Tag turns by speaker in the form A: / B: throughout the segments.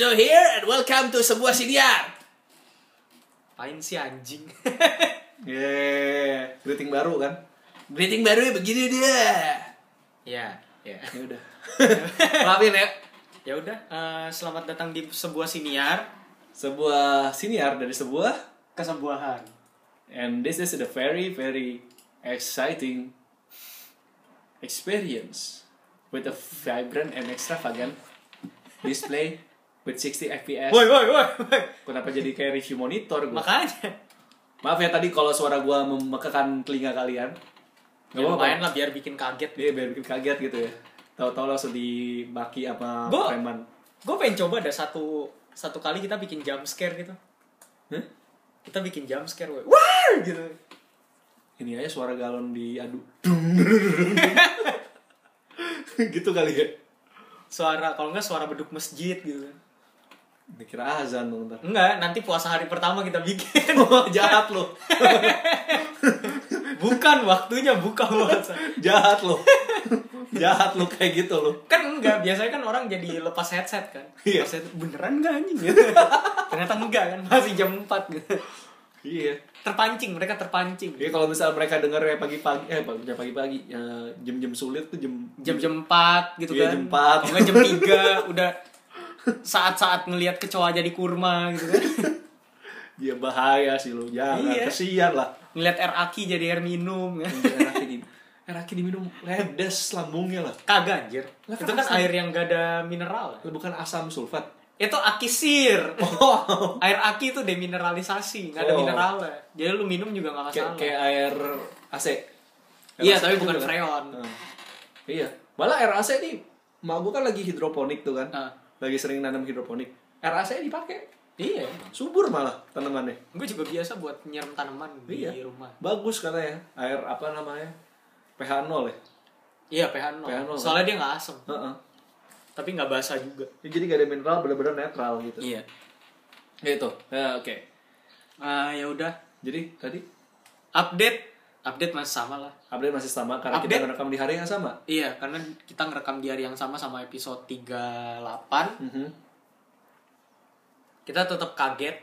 A: Joe here and welcome to sebuah siniar.
B: Apain sih anjing?
C: Yeay, greeting baru kan?
A: Greeting baru begini dia.
B: ya, ya.
C: Ya udah. Maafin ya.
B: Ya udah, eh, selamat datang di sebuah siniar
C: Sebuah siniar dari sebuah
B: kesembuhan.
C: and this is a very very exciting experience with a vibrant and extravagant display with 60 fps.
B: Woi, woi, woi.
C: Kenapa jadi kayak review monitor gue?
B: Makanya.
C: Maaf ya tadi kalau suara gua memekakan telinga kalian. Gak
B: Ya, lumayan lah biar bikin kaget.
C: Iya, biar bikin kaget gitu ya. Tahu-tahu langsung dibaki apa
B: Gua-
C: preman.
B: Gue pengen coba ada satu satu kali kita bikin jump scare gitu.
C: Hah?
B: Kita bikin jump scare, woi. Wah, gitu.
C: Ini aja suara galon diadu. gitu kali ya.
B: Suara kalau enggak suara beduk masjid gitu.
C: Dikira azan dong ntar.
B: Enggak, nanti puasa hari pertama kita bikin.
C: Wah, jahat lo.
B: Bukan waktunya buka puasa.
C: jahat lo. jahat lo kayak gitu lo.
B: kan enggak biasanya kan orang jadi lepas headset kan
C: Iya.
B: Lepas headset, beneran enggak anjing ternyata enggak kan masih jam 4 gitu
C: Iya.
B: terpancing mereka terpancing
C: Iya kalau misal mereka denger ya pagi-pagi eh pagi- pagi-pagi ya, jam-jam sulit tuh jam
B: jam-jam 4 gitu
C: Iya,
B: kan
C: jam 4.
B: Kalau enggak jam 3 udah saat-saat ngelihat kecoa jadi kurma gitu kan
C: ya bahaya sih lo. Jangan
B: Iya.
C: kesian lah.
B: ngelihat air aki jadi air minum kan
C: air aki di air aki diminum ledes lambungnya lah
B: kagak anjir
C: Lah,
B: itu
C: kan asam.
B: air yang gak ada mineral
C: Lah, bukan asam sulfat
B: itu akisir
C: oh
B: air aki itu demineralisasi nggak ada
C: Oh.
B: mineralnya jadi lu minum juga nggak
C: kayak
B: masalah
C: kayak air AC Air
B: iya
C: AC
B: tapi
C: gitu
B: bukan
C: kan?
B: freon
C: Nah, iya malah air AC nih mak gue kan lagi hidroponik tuh kan
B: Ah.
C: Lagi sering nanam hidroponik. Air AC dipakai.
B: Iya
C: subur malah tanamannya.
B: Gue juga biasa buat nyiram tanaman
C: Iya.
B: di rumah.
C: Bagus katanya. Air apa namanya? pH 0 ya?
B: Iya pH 0
C: pH 0,
B: soalnya dia nggak asem.
C: Heeh.
B: tapi nggak basah juga.
C: Ya, jadi gak ada mineral bener-bener netral gitu.
B: Iya.
C: Gitu. Ya oke.
B: Ah ya udah.
C: Jadi tadi?
B: Update update masih sama lah.
C: Update masih sama karena
B: Update?
C: kita merekam di hari yang sama?
B: Iya karena kita ngerekam di hari yang sama sama episode 38
C: Mhm.
B: kita tetap kaget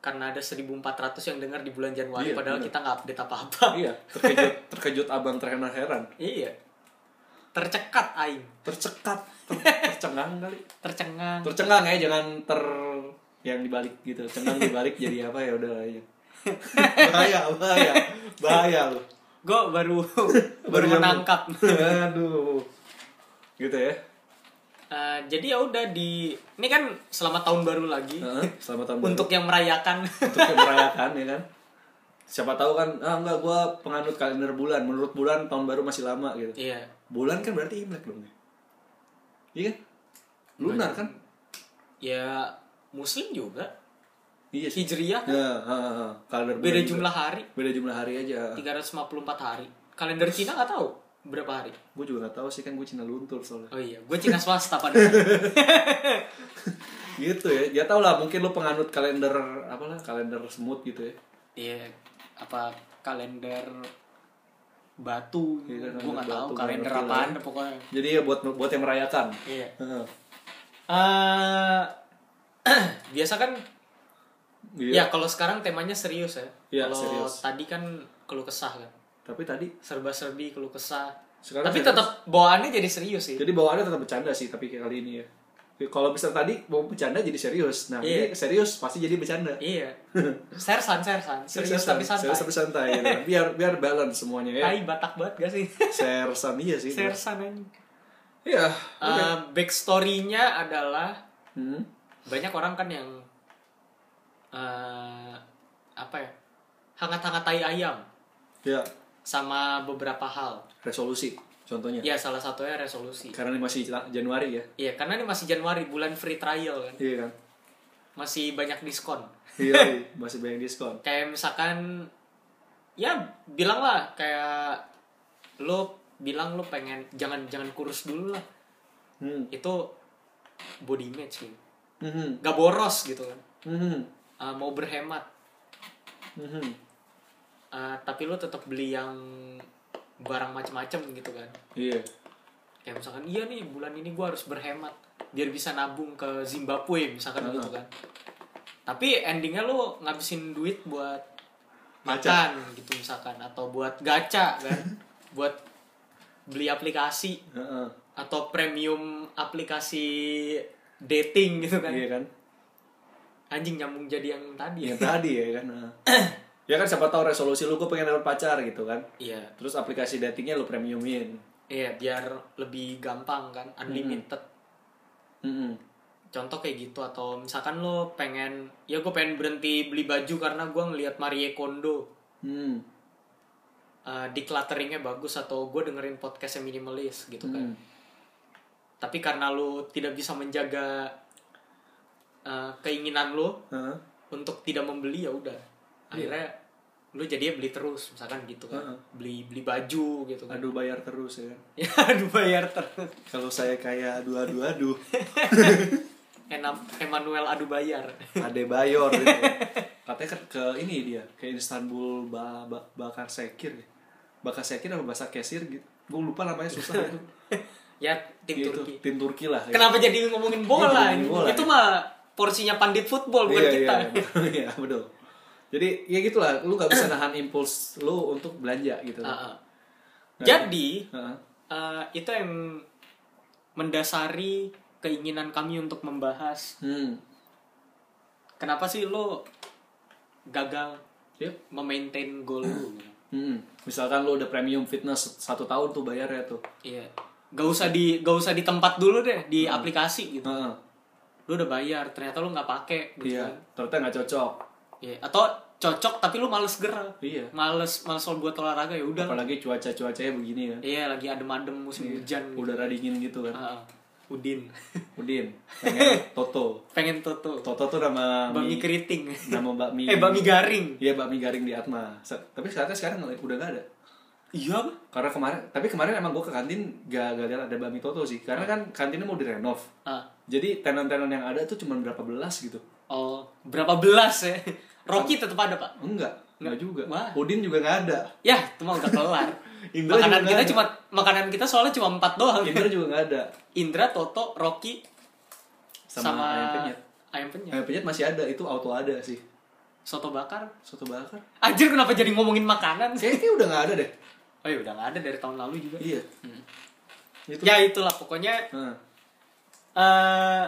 B: karena ada 1400 yang dengar di bulan Januari
C: Iya,
B: padahal
C: bener.
B: kita nggak update apa-apa.
C: Iya terkejut terkejut abang terheran-heran
B: iya. Tercekat aing.
C: Tercekat ter- tercengang kali.
B: Tercengang.
C: Tercengang ya jangan ter yang dibalik gitu. Cengang dibalik jadi apa ya udah ya bahaya bahaya bahaya lo
B: gue baru baru menangkap.
C: Aduh. Gitu ya.
B: Eh, jadi ya udah di ini kan selamat tahun baru lagi.
C: Heeh, selamat tahun baru.
B: untuk yang merayakan.
C: Untuk yang merayakan ya kan? Siapa tahu kan ah enggak gua penganut kalender bulan. Menurut bulan tahun baru masih lama gitu.
B: Iya.
C: Bulan kan berarti imlek dong ya? Iya kan? Lunar kan?
B: Ya muslim juga
C: iya sih.
B: Hijriyah
C: ya ha, ha, kalender
B: beda
C: juga.
B: jumlah hari.
C: Beda jumlah hari aja.
B: 354 hari. Kalender Cina nggak tahu berapa hari.
C: Gue juga gak tahu sih kan gue Cina luntur soalnya.
B: Oh iya gue Cina swasta pada
C: gitu ya. Ya tau lah mungkin lo penganut kalender apa lah kalender semut gitu ya.
B: Iya apa kalender batu
C: Iya,
B: gue nggak tahu kalender
C: nggak
B: apaan deh pokoknya.
C: Jadi ya buat buat yang merayakan.
B: Iya.
C: Heeh.
B: Eh, biasa kan
C: Iya.
B: ya kalau sekarang temanya serius ya
C: Iya,
B: kalau
C: serius.
B: tadi kan keluh kesah kan
C: tapi tadi
B: serba-serbi keluh kesah.
C: Sekarang
B: tapi
C: serius.
B: tetap bawaannya jadi serius sih.
C: Jadi bawaannya tetap bercanda sih tapi kali ini ya. Kalau bisa tadi mau bercanda jadi serius. Nah,
B: Iya.
C: ini serius pasti jadi bercanda.
B: Iya. Sersan, sersan. Serius tapi santai.
C: Serius tapi santai kan. Biar biar balance semuanya ya.
B: Tai Batak banget gak sih?
C: Sersan iya sih.
B: sersan aja.
C: Iya.
B: Eh, backstory-nya adalah
C: Hmm.
B: banyak orang kan yang eh apa ya? Hangat-hangat tai ayam
C: Ya,
B: sama beberapa hal.
C: resolusi contohnya.
B: Ya salah satunya resolusi.
C: Karena ini masih Januari ya.
B: Iya, karena ini masih Januari, bulan free trial kan.
C: Iya kan.
B: Masih banyak diskon.
C: Iya, masih banyak diskon.
B: kayak misalkan ya bilang lah kayak lo bilang lo pengen jangan jangan kurus dulu lah
C: Hmm.
B: itu body image gitu
C: Mhm.
B: gak boros gitu kan
C: Mhm.
B: Uh, mau berhemat
C: Mhm.
B: Uh, tapi lo tetap beli yang barang macam-macam gitu kan
C: Iya.
B: kayak misalkan iya nih bulan ini gue harus berhemat biar bisa nabung ke Zimbabwe misalkan
C: Heeh.
B: gitu kan tapi endingnya lu ngabisin duit buat makan gitu misalkan atau buat gacha kan buat beli aplikasi
C: Heeh.
B: atau premium aplikasi dating gitu kan
C: Iya kan?
B: Anjing nyambung jadi yang tadi
C: Yang tadi ya kan. Nah. ya kan siapa tahu resolusi lu gue pengen dapet pacar gitu kan.
B: iya
C: Terus aplikasi datingnya lu premiumin.
B: iya biar lebih gampang kan unlimited
C: Mm-mm.
B: contoh kayak gitu atau misalkan lo pengen ya gue pengen berhenti beli baju karena gue ngelihat Marie Kondo
C: Hmm.
B: uh, declutteringnya bagus atau gue dengerin podcastnya minimalis gitu kan
C: Hmm.
B: tapi karena lo tidak bisa menjaga uh, keinginan lo
C: Heeh.
B: untuk tidak membeli ya udah akhirnya lo jadinya beli terus misalkan gitu kan
C: Heeh.
B: beli beli baju gitu kan
C: Aduh bayar terus ya
B: ya aduh bayar terus
C: Kalau saya kayak adu-adu aduh.
B: Enam Emmanuel adu bayar
C: Ade Bayor gitu. Katanya ke, ke ini dia, ke Istanbul ba, ba, Bakar Sekir. ya. Bakar Sekir apa bahasa kesir gitu. Gue lupa namanya susah itu.
B: ya tim
C: Gitu,
B: Turki
C: Tim Turki lah. ya.
B: Kenapa jadi ngomongin bola?
C: Ngomongin bola,
B: itu
C: ya.
B: mah porsinya pandit football bukan
C: iya,
B: kita.
C: Iya, iya, iya, betul. Jadi ya gitulah, lu gak bisa nahan impuls lu untuk belanja gitu.
B: Ah.
C: Nah,
B: Jadi
C: Heeh.
B: eh, itu yang mendasari keinginan kami untuk membahas
C: Hmm.
B: kenapa sih lo gagal
C: Yep.
B: memaintain goal lu?
C: Hmm. Misalkan lu udah premium fitness satu tahun tuh bayar ya tuh.
B: Iya. Gak usah di gak usah di tempat dulu deh di
C: Hmm.
B: aplikasi gitu.
C: Heeh.
B: Lu udah bayar, ternyata lu nggak pakai gitu
C: Iya.
B: kan.
C: Ternyata nggak cocok.
B: Iya. Atau cocok tapi lu males gerak.
C: Iya.
B: Males males buat olahraga ya udah.
C: Apalagi cuaca-cuacanya begini kan.
B: Iya, lagi adem-adem musim hujan. gitu.
C: Udara dingin gitu kan.
B: Ah, Udin.
C: Udin, pengen Toto.
B: Pengen Toto.
C: Toto tuh nama
B: Bami
C: mie-
B: keriting.
C: nama bakmi.
B: Eh, bami garing.
C: Iya, bakmi garing di Atma. Se- Tapi saatnya sekarang udah gak ada.
B: Iya.
C: Karena kemarin, tapi kemarin emang gue ke kantin gak, gak lihat ada bakmi Toto sih. Karena kan kantinnya mau direnov.
B: Ah.
C: Jadi tenan-tenan yang ada tuh cuma berapa belas gitu.
B: Oh, berapa belas ya? Rocky tetap ada, Pak.
C: Enggak, enggak juga.
B: Wah.
C: Udin juga gak ada.
B: Ya, itu mah udah kelar.
C: Indra
B: makanan
C: juga
B: kita
C: ada.
B: cuma makanan kita soalnya cuma empat doang.
C: Indra juga gak ada.
B: Indra, Toto, Rocky
C: Sama,
B: sama,
C: ayam penyet.
B: Ayam penyet.
C: Ayam penyet masih ada, itu auto ada sih.
B: Soto bakar.
C: Soto bakar.
B: Anjir kenapa jadi ngomongin makanan sih?
C: Kayaknya udah gak ada deh.
B: Oh ya udah nggak ada dari tahun lalu juga.
C: Iya. Itu.
B: Ya itulah pokoknya
C: Nah.
B: Eh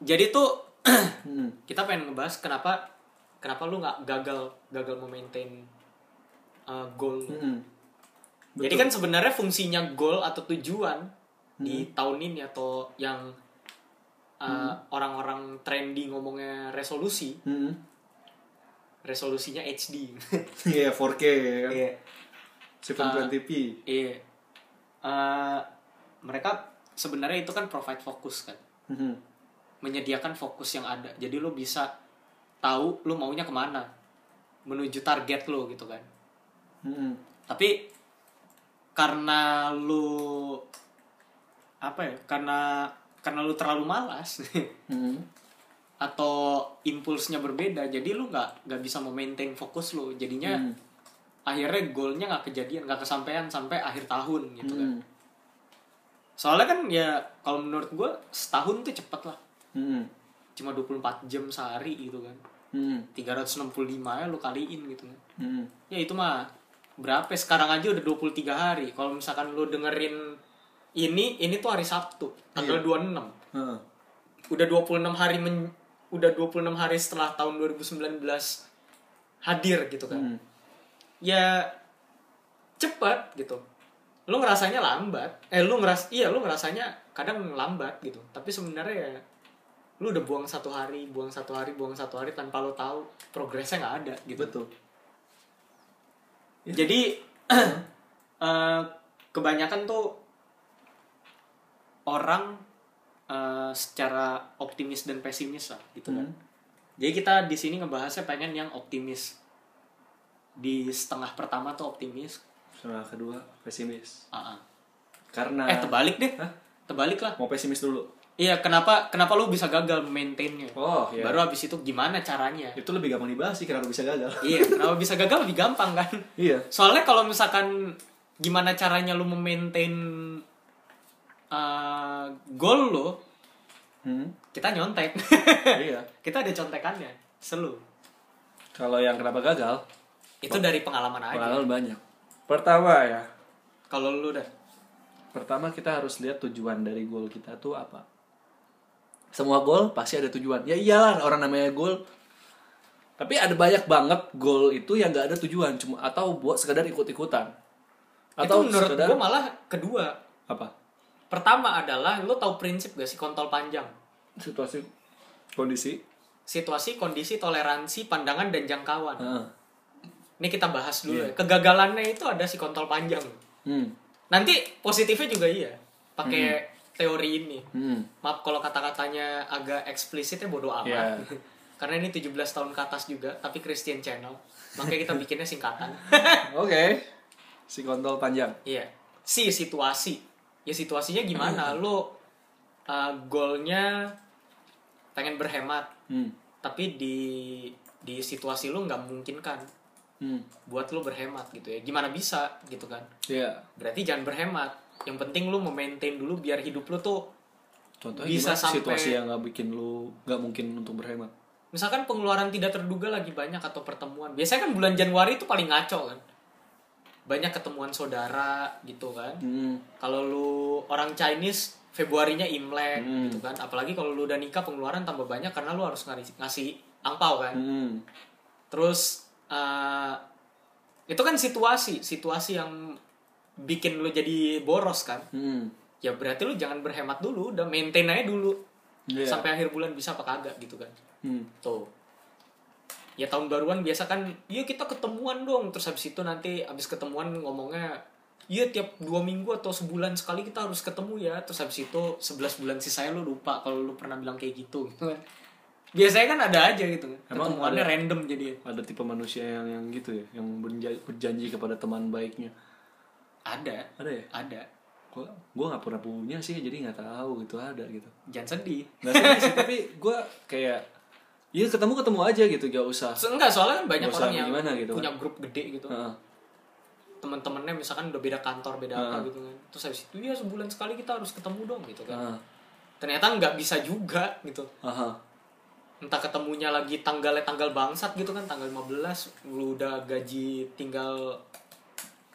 B: jadi tuh
C: Hmm.
B: kita pengen ngebahas kenapa kenapa lu nggak gagal gagal memaintain uh, goal.
C: Hmm.
B: Jadi
C: Betul.
B: kan sebenarnya fungsinya goal atau tujuan di tahun ini atau yang uh, orang-orang trendy ngomongnya resolusi,
C: Hmm.
B: resolusinya HD.
C: Iya, 4K kan.
B: Iya.
C: 720p.
B: Iya. Uh, mereka sebenarnya itu kan provide fokus kan.
C: Hmm.
B: menyediakan fokus yang ada jadi lu bisa tahu lu maunya ke mana menuju target lu gitu kan
C: Hmm.
B: tapi karena lu apa ya karena karena lu terlalu malas
C: Hmm.
B: atau impulsnya berbeda jadi lu nggak nggak bisa memaintain fokus lu jadinya
C: Hmm.
B: akhirnya goalnya nggak kejadian nggak kesampaian sampai akhir tahun gitu kan
C: Hmm.
B: Soalnya kan ya kalau menurut gue setahun tuh cepet lah
C: Hmm.
B: cuma 24 jam sehari gitu kan
C: Hmm.
B: 365 ya lu kaliin gitu kan.
C: Hmm.
B: Ya itu mah berapa sekarang aja udah 23 hari. Kalau misalkan lu dengerin ini ini tuh hari Sabtu tanggal 26.
C: Heeh.
B: Udah 26 hari men, udah 26 hari setelah tahun 2019 hadir gitu kan.
C: Hmm.
B: Ya cepat gitu. Lu ngerasanya lambat. Eh lu ngeras iya lu ngerasanya kadang lambat gitu. Tapi sebenarnya ya lu udah buang satu hari, buang satu hari, buang satu hari tanpa lu tahu progresnya nggak ada gitu.
C: Betul. Ya.
B: Jadi eh, kebanyakan tuh orang eh, secara optimis dan pesimis lah gitu kan.
C: Hmm.
B: Jadi kita di sini ngebahasnya pengen yang optimis. Di setengah pertama tuh optimis.
C: Sama kedua pesimis.
B: Ah, ah.
C: Karena
B: Eh terbalik deh.
C: Hah?
B: Terbalik lah.
C: mau pesimis dulu.
B: Iya, kenapa kenapa lu bisa gagal maintainnya?
C: Oh, iya.
B: Baru habis itu gimana caranya?
C: Itu lebih gampang dibahas sih kenapa bisa gagal.
B: iya, kenapa bisa gagal lebih gampang kan?
C: iya.
B: Soalnya kalau misalkan gimana caranya lu memaintain uh, goal lo
C: Hmm.
B: kita nyontek
C: iya.
B: kita ada contekannya selu
C: Kalau yang kenapa gagal,
B: itu dari pengalaman aja
C: pengalaman banyak. Pertama ya,
B: kalau lu dah
C: pertama kita harus lihat tujuan dari gol kita tuh apa. Semua gol pasti ada tujuan. Ya iyalah orang namanya gol. Tapi ada banyak banget gol itu yang gak ada tujuan, cuma atau buat sekedar ikut-ikutan.
B: itu menurut
C: sekedar-
B: gue malah kedua
C: apa?
B: pertama adalah lu tahu prinsip gak sih kontol panjang
C: Situasi kondisi.
B: situasi kondisi toleransi pandangan dan jangkauan
C: Heeh.
B: Ini kita bahas dulu
C: Iya.
B: ya kegagalannya itu ada si kontol panjang
C: Hmm.
B: nanti positifnya juga iya pakai teori ini
C: Hmm.
B: maaf kalau kata-katanya agak eksplisit ya bodo amat
C: Iya.
B: karena ini 17 tahun ke atas juga tapi Christian channel makanya kita bikinnya singkatan
C: Oke. Si kontol panjang.
B: iya si situasi ya situasinya gimana lo uh, goalnya pengen berhemat
C: Hmm.
B: tapi di di situasi lo nggak memungkinkan
C: Hmm.
B: buat lo berhemat gitu ya gimana bisa gitu kan
C: Iya.
B: berarti jangan berhemat yang penting lo memaintain dulu biar hidup lo tuh
C: Contohnya
B: Bisa
C: gimana
B: sampai-
C: situasi yang nggak bikin lu nggak mungkin untuk berhemat.
B: misalkan pengeluaran tidak terduga lagi banyak atau pertemuan biasanya kan bulan Januari itu paling ngaco kan banyak ketemuan saudara gitu kan
C: Hmm.
B: kalau lu orang Chinese Februarinya Imlek
C: Hmm.
B: gitu kan apalagi kalau lu udah nikah pengeluaran tambah banyak karena lu harus ngasih, ngasih angpau kan
C: Hmm.
B: terus eh, itu kan situasi situasi yang bikin lu jadi boros kan?
C: Hmm.
B: ya berarti lu jangan berhemat dulu udah maintain aja dulu.
C: Iya.
B: sampai akhir bulan bisa apa kagak gitu kan?
C: Hmm.
B: tuh. Ya tahun baruan biasa kan iya kita ketemuan dong. Terus habis itu nanti habis ketemuan ngomongnya iya tiap dua minggu atau sebulan sekali kita harus ketemu ya. Terus habis itu 11 bulan sisanya lu lupa kalau lu pernah bilang kayak gitu gitu kan biasanya kan ada aja gitu kan
C: Emang
B: ketemuannya
C: ada-
B: random jadi
C: Ada tipe manusia yang yang gitu ya, yang berjanji, berjanji kepada teman baiknya.
B: ada
C: Ada ya?
B: ada
C: Gua gua nggak pernah punya sih, jadi nggak tahu gitu ada gitu.
B: jangan sedih
C: Nggak sedih sih, tapi gua kayak Iya ketemu ketemu aja gitu, gak usah.
B: So, enggak soalnya kan banyak orang yang
C: gimana gitu
B: punya grup gede gitu
C: Heeh.
B: teman-temannya misalkan udah beda kantor beda apa
C: Heeh.
B: gitu kan terus habis itu ya sebulan sekali kita harus ketemu dong gitu kan
C: Heeh.
B: ternyata nggak bisa juga gitu
C: Aha.
B: Entah ketemunya lagi tanggalnya tanggal bangsat gitu kan tanggal 15 lu udah gaji tinggal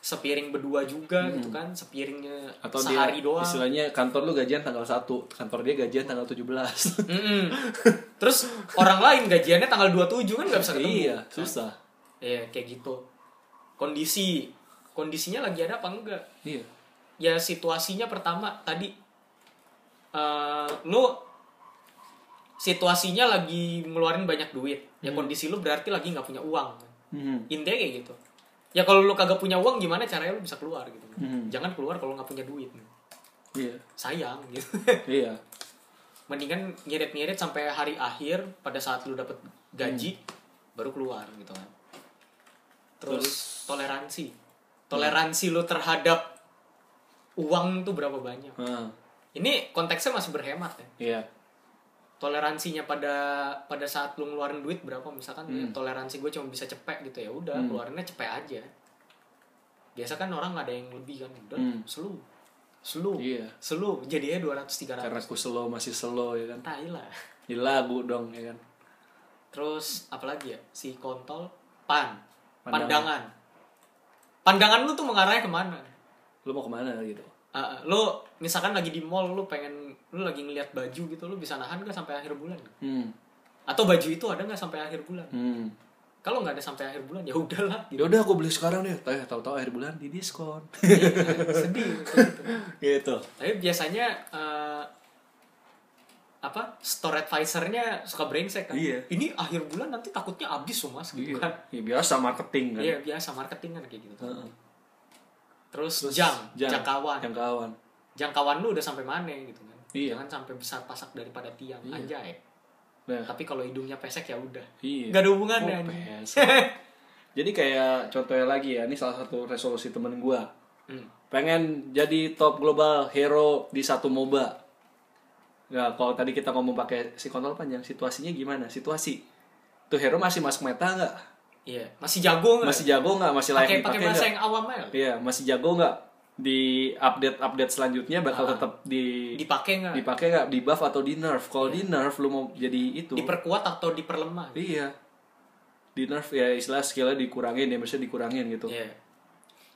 B: sepiring berdua juga gitu kan sepiringnya
C: Hmm. Atau
B: sehari
C: dia
B: doang
C: istilahnya kantor lu gajian tanggal 1, kantor dia gajian tanggal 17.
B: Mm-mm. terus orang lain gajiannya tanggal 27 kan nggak bisa ketemu
C: iya, susah.
B: Iya kayak gitu kondisi kondisinya lagi ada apa enggak
C: Iya.
B: ya situasinya pertama tadi eh lu situasinya lagi ngeluarin banyak duit. Ya kondisi lu berarti lagi nggak punya uang.
C: Hmm.
B: intinya kayak gitu. Ya kalau lu kagak punya uang gimana caranya lu bisa keluar gitu?
C: Hmm.
B: jangan keluar kalau nggak punya duit.
C: Iya.
B: sayang gitu.
C: Iya.
B: mendingan ngirit-ngirit sampai hari akhir pada saat lu dapet gaji baru keluar gitu kan. Terus, toleransi. Toleransi lu terhadap uang tuh berapa banyak?
C: Heeh.
B: ini konteksnya masih berhemat ya.
C: Iya.
B: Toleransinya pada pada saat lu ngeluarin duit berapa misalkan ya, toleransi gue cuma bisa cepet gitu ya udah
C: Hmm.
B: keluarinnya cepet aja biasa kan orang ada yang lebih kan udah
C: Hmm.
B: slow slow
C: Iya.
B: slow jadinya 200 300
C: Karena aku slow masih slow ya kan.
B: tai lah
C: Di lagu dong ya kan.
B: terus apalagi ya si kontol pan
C: Pandangan.
B: pandangan pandangan lu tuh mengarahnya ke mana
C: Lu mau ke mana gitu?
B: Ah, lu misalkan lagi di mall lu pengen lu lagi ngeliat baju gitu lu bisa nahan gak sampai akhir bulan
C: Hmm.
B: atau baju itu ada nggak sampai akhir bulan
C: Hmm.
B: kalau nggak ada sampai akhir bulan ya udahlah
C: Ya udah aku beli sekarang deh. Tahu tahu-tahu akhir bulan di diskon.
B: Iya, sedih gitu.
C: gitu.
B: tapi biasanya eh, apa store advisor-nya suka brengsek kan
C: Iya.
B: ini akhir bulan nanti takutnya habis loh mas gitu
C: Iya.
B: kan
C: Ya, biasa marketing kan.
B: iya biasa marketing kan kayak gitu
C: Heeh.
B: Terus,
C: Terus
B: jam,
C: jam,
B: jangkauan
C: Jangkauan.
B: jangkauan lu udah sampai mana gitu kan
C: Iya.
B: jangan sampai besar pasak daripada tiang
C: Iya.
B: anjay
C: Nah,
B: tapi kalau hidungnya pesek ya udah
C: iya.
B: nggak ada hubungannya
C: Oh,
B: anjing.
C: pes. Jadi kayak contohnya lagi ya, ini salah satu resolusi temen gua.
B: Hmm.
C: Pengen jadi top global hero di satu MOBA. Nah, kalau tadi kita ngomong pakai si kontrol panjang, situasinya gimana? Situasi. Tuh hero masih masuk meta nggak?
B: Iya. Masih jago nggak?
C: Masih jago nggak? Masih layak
B: pakai pakai
C: dipakai
B: bahasa yang awam aja
C: Iya, masih jago nggak? di update update selanjutnya bakal
B: Ah.
C: tetap di
B: dipakai nggak?
C: dipakai nggak? Di buff atau di nerf? Kalau di nerf lu mau jadi itu.
B: Diperkuat atau diperlemah?
C: Iya. Di nerf ya istilah skillnya dikurangin ya maksudnya dikurangin gitu.
B: Iya.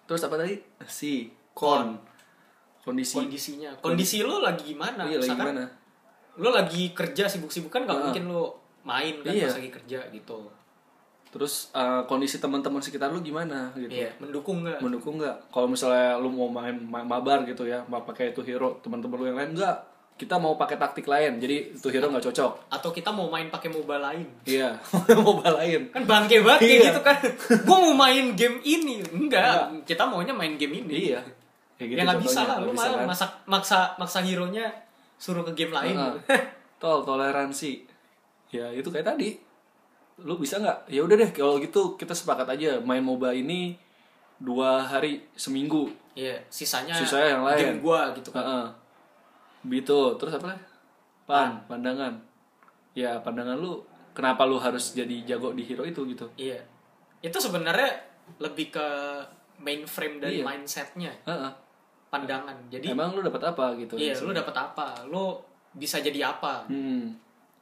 C: terus apa tadi? Si con. kondisi.
B: Kondisinya. Kondisi. Lo lagi gimana?
C: Iya lagi
B: Misalkan
C: gimana?
B: lo lagi kerja sibuk-sibuk kan nggak
C: Ah.
B: mungkin lo main kan
C: Iya.
B: pas lagi kerja gitu
C: terus eh, kondisi teman-teman sekitar lu gimana gitu?
B: Iya mendukung nggak?
C: Mendukung nggak? Kalau misalnya lu mau main ma- mabar gitu ya mau pakai itu hero teman-teman lu yang lain enggak kita mau pakai taktik lain jadi itu hero nggak cocok.
B: Atau kita mau main pakai mobile lain?
C: Iya mobile lain.
B: Kan bangke banget kayak
C: Iya.
B: gitu kan. Gue mau main game ini. Enggak kita maunya main game ini.
C: Iya. Kayak gitu
B: ya nggak bisa lah. Lu malah
C: kan?
B: masak maksa maksa hero nya suruh ke game lain.
C: Heeh. tol toleransi. Ya itu kayak tadi lu bisa nggak ya udah deh kalau gitu kita sepakat aja main moba ini dua hari seminggu
B: Iya, sisanya
C: Sisanya yang lain.
B: game gua gitu kan.
C: Heeh. Gitu. Terus apa lagi? Pan, pandangan. Ya, pandangan lu kenapa lu harus jadi jago di hero itu gitu.
B: Iya. Itu sebenarnya lebih ke mainframe dari
C: Iya.
B: mindsetnya,
C: Heeh.
B: pandangan. Jadi
C: Emang lu dapat apa gitu?
B: iya, lu dapat apa? Lu bisa jadi apa?
C: Hmm.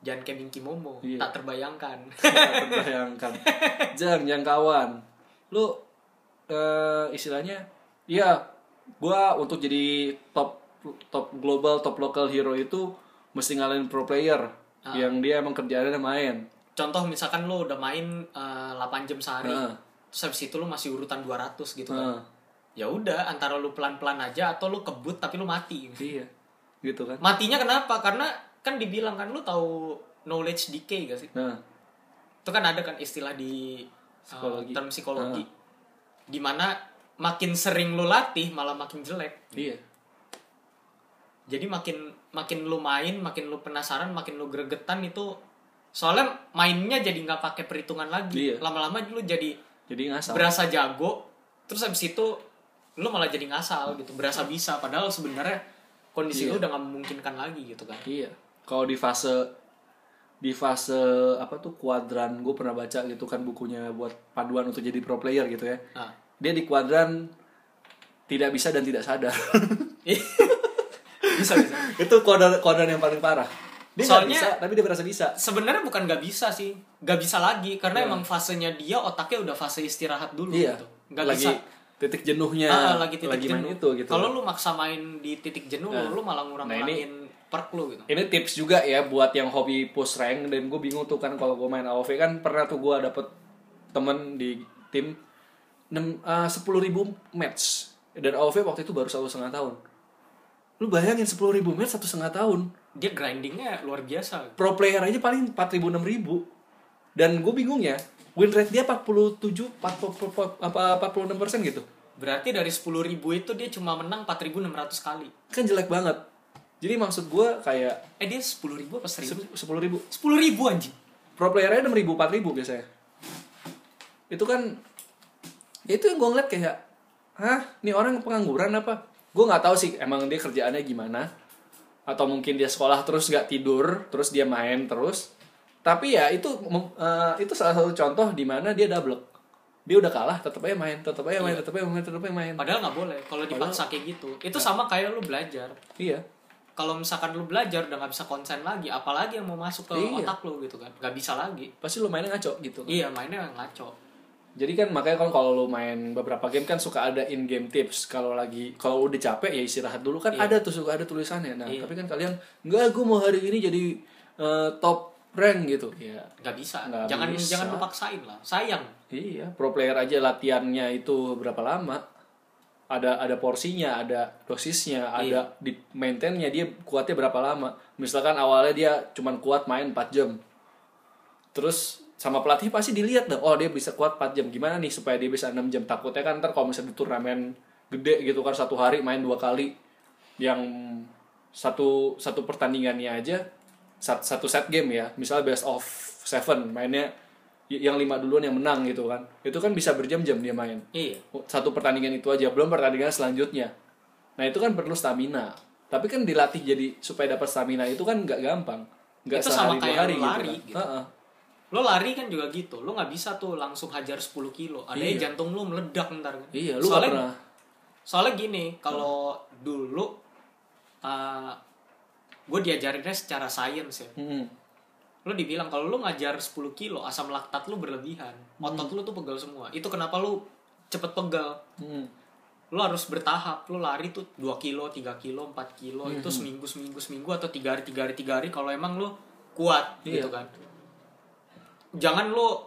B: Jangan kayak Minky Momo,
C: Iya.
B: tak terbayangkan.
C: Tak terbayangkan. Jang, jang kawan. Lu eh istilahnya iya, gua untuk jadi top top global, top local hero itu mesti ngalahin pro player
B: Ah.
C: yang dia emang kerjaannya main.
B: Contoh misalkan lu udah main eh, 8 jam sehari.
C: Heeh.
B: Terus habis itu lu masih urutan 200 gitu kan. Ya udah, antara lu pelan-pelan aja atau lu kebut tapi lu mati.
C: Iya. Gitu kan.
B: Matinya kenapa? Karena kan dibilang kan lu tahu knowledge decay gak sih?
C: Nah,
B: itu kan ada kan istilah di
C: Psikologi.
B: uh, term psikologi di mana makin sering lu latih malah makin jelek
C: iya.
B: jadi makin makin lu main makin lu penasaran makin lu gregetan itu soalnya mainnya jadi nggak pakai perhitungan lagi
C: Iya.
B: lama-lama lu jadi
C: Jadi ngasal.
B: berasa jago terus habis itu lu malah jadi ngasal gitu berasa bisa padahal sebenarnya kondisi
C: Iya.
B: lu udah nggak memungkinkan lagi gitu kan
C: Iya. Kalau di fase di fase apa tuh kuadran gue pernah baca gitu kan bukunya buat panduan untuk jadi pro player gitu ya.
B: nah
C: Dia di kuadran tidak bisa dan tidak sadar.
B: bisa bisa
C: itu kuadran kuadran yang paling parah. Dia
B: Soalnya-
C: bisa tapi dia merasa bisa.
B: sebenarnya bukan nggak bisa sih nggak bisa lagi karena emang fasenya dia otaknya udah fase istirahat dulu
C: Iya.
B: gitu nggak
C: lagi
B: bisa
C: titik jenuhnya
B: Ah, lagi titik
C: main
B: jenuh
C: itu gitu.
B: kalau lu maksa main di titik jenuh
C: Nah.
B: lu malah ngurang
C: Nah, ini-
B: ngurangin perk lu gitu.
C: Ini tips juga ya buat yang hobi push rank dan gue bingung tuh kan kalau gue main AoV kan pernah tuh gue dapet temen di tim eh, sepuluh ribu match. Dan AoV waktu itu baru satu setengah tahun. Lu bayangin sepuluh ribu match satu setengah tahun.
B: Dia grindingnya luar biasa.
C: Pro player aja paling empat ribu enam ribu. Dan gue bingung ya win rate dia 47 40, apa 46 persen gitu.
B: Berarti dari 10.000 ribu itu dia cuma menang 4.600 kali.
C: Kan jelek banget jadi maksud gue kayak
B: eh dia 10.000 ribu apa 1.000
C: sepuluh ribu.
B: 10.000 ribu anjing.
C: Pro playernya enam ribu empat ribu biasanya. Itu kan ya itu yang gue ngeliat kayak hah ini orang pengangguran apa? Gue nggak tahu sih emang dia kerjaannya gimana? Atau mungkin dia sekolah terus nggak tidur terus dia main terus. Tapi ya itu eh, itu salah satu contoh di mana dia double. Dia udah kalah tetep aja main tetep aja main
B: Iya.
C: tetep aja main tetep aja main.
B: Padahal nggak boleh kalau dipaksa kayak gitu. Itu sama kayak lu belajar.
C: Iya
B: kalau misalkan lu belajar udah nggak bisa konsen lagi apalagi yang mau masuk ke
C: Iya.
B: otak lu gitu kan nggak bisa lagi
C: pasti lo mainnya ngaco gitu
B: iya mainnya ngaco
C: Jadi kan makanya kan kalau lu main beberapa game kan suka ada in game tips. Kalau lagi kalau udah capek ya istirahat dulu kan
B: Iya.
C: ada tuh suka ada tulisannya. Nah,
B: Iya.
C: tapi kan kalian enggak gue mau hari ini jadi eh, top rank gitu. Ya.
B: nggak bisa
C: Nggak
B: jangan
C: bisa.
B: jangan lu paksain lah sayang
C: Iya, pro player aja latihannya itu berapa lama? Ada ada porsinya, ada dosisnya,
B: Iya.
C: ada di maintainnya dia kuatnya berapa lama. Misalkan awalnya dia cuman kuat main 4 jam. Terus sama pelatih pasti dilihat dong, oh dia bisa kuat 4 jam. Gimana nih supaya dia bisa 6 jam? Takutnya kan ntar kalau misalnya di turnamen gede gitu kan satu hari main dua kali yang satu satu pertandingannya aja sat- satu set game ya misalnya best of seven mainnya yang lima duluan yang menang gitu kan. Itu kan bisa berjam-jam dia main.
B: Iya.
C: Satu pertandingan itu aja belum pertandingan selanjutnya. Nah itu kan perlu stamina. Tapi kan dilatih jadi supaya dapat stamina itu kan nggak gampang. Nggak
B: Itu sama
C: sehari dua
B: kayak
C: hari gitu
B: lari
C: kan.
B: gitu. Lo lari kan juga gitu. Lo nggak bisa tuh langsung hajar 10 kilo. Ada
C: Iya.
B: jantung lo meledak ntar kan.
C: Iya lu
B: soalnya
C: pernah.
B: soalnya gini kalau dulu gue diajarinnya secara sains ya.
C: Hmm.
B: Lu dibilang kalau lu ngajar 10 kilo asam laktat lu berlebihan. Otot lu tuh pegal semua. Itu kenapa lu cepet pegal.
C: Hmm.
B: lu harus bertahap. Lu lari tuh 2 kilo 3 kilo 4 kilo itu seminggu seminggu seminggu atau tiga hari tiga hari tiga hari kalau emang lu kuat
C: Iya.
B: gitu kan. Jangan lu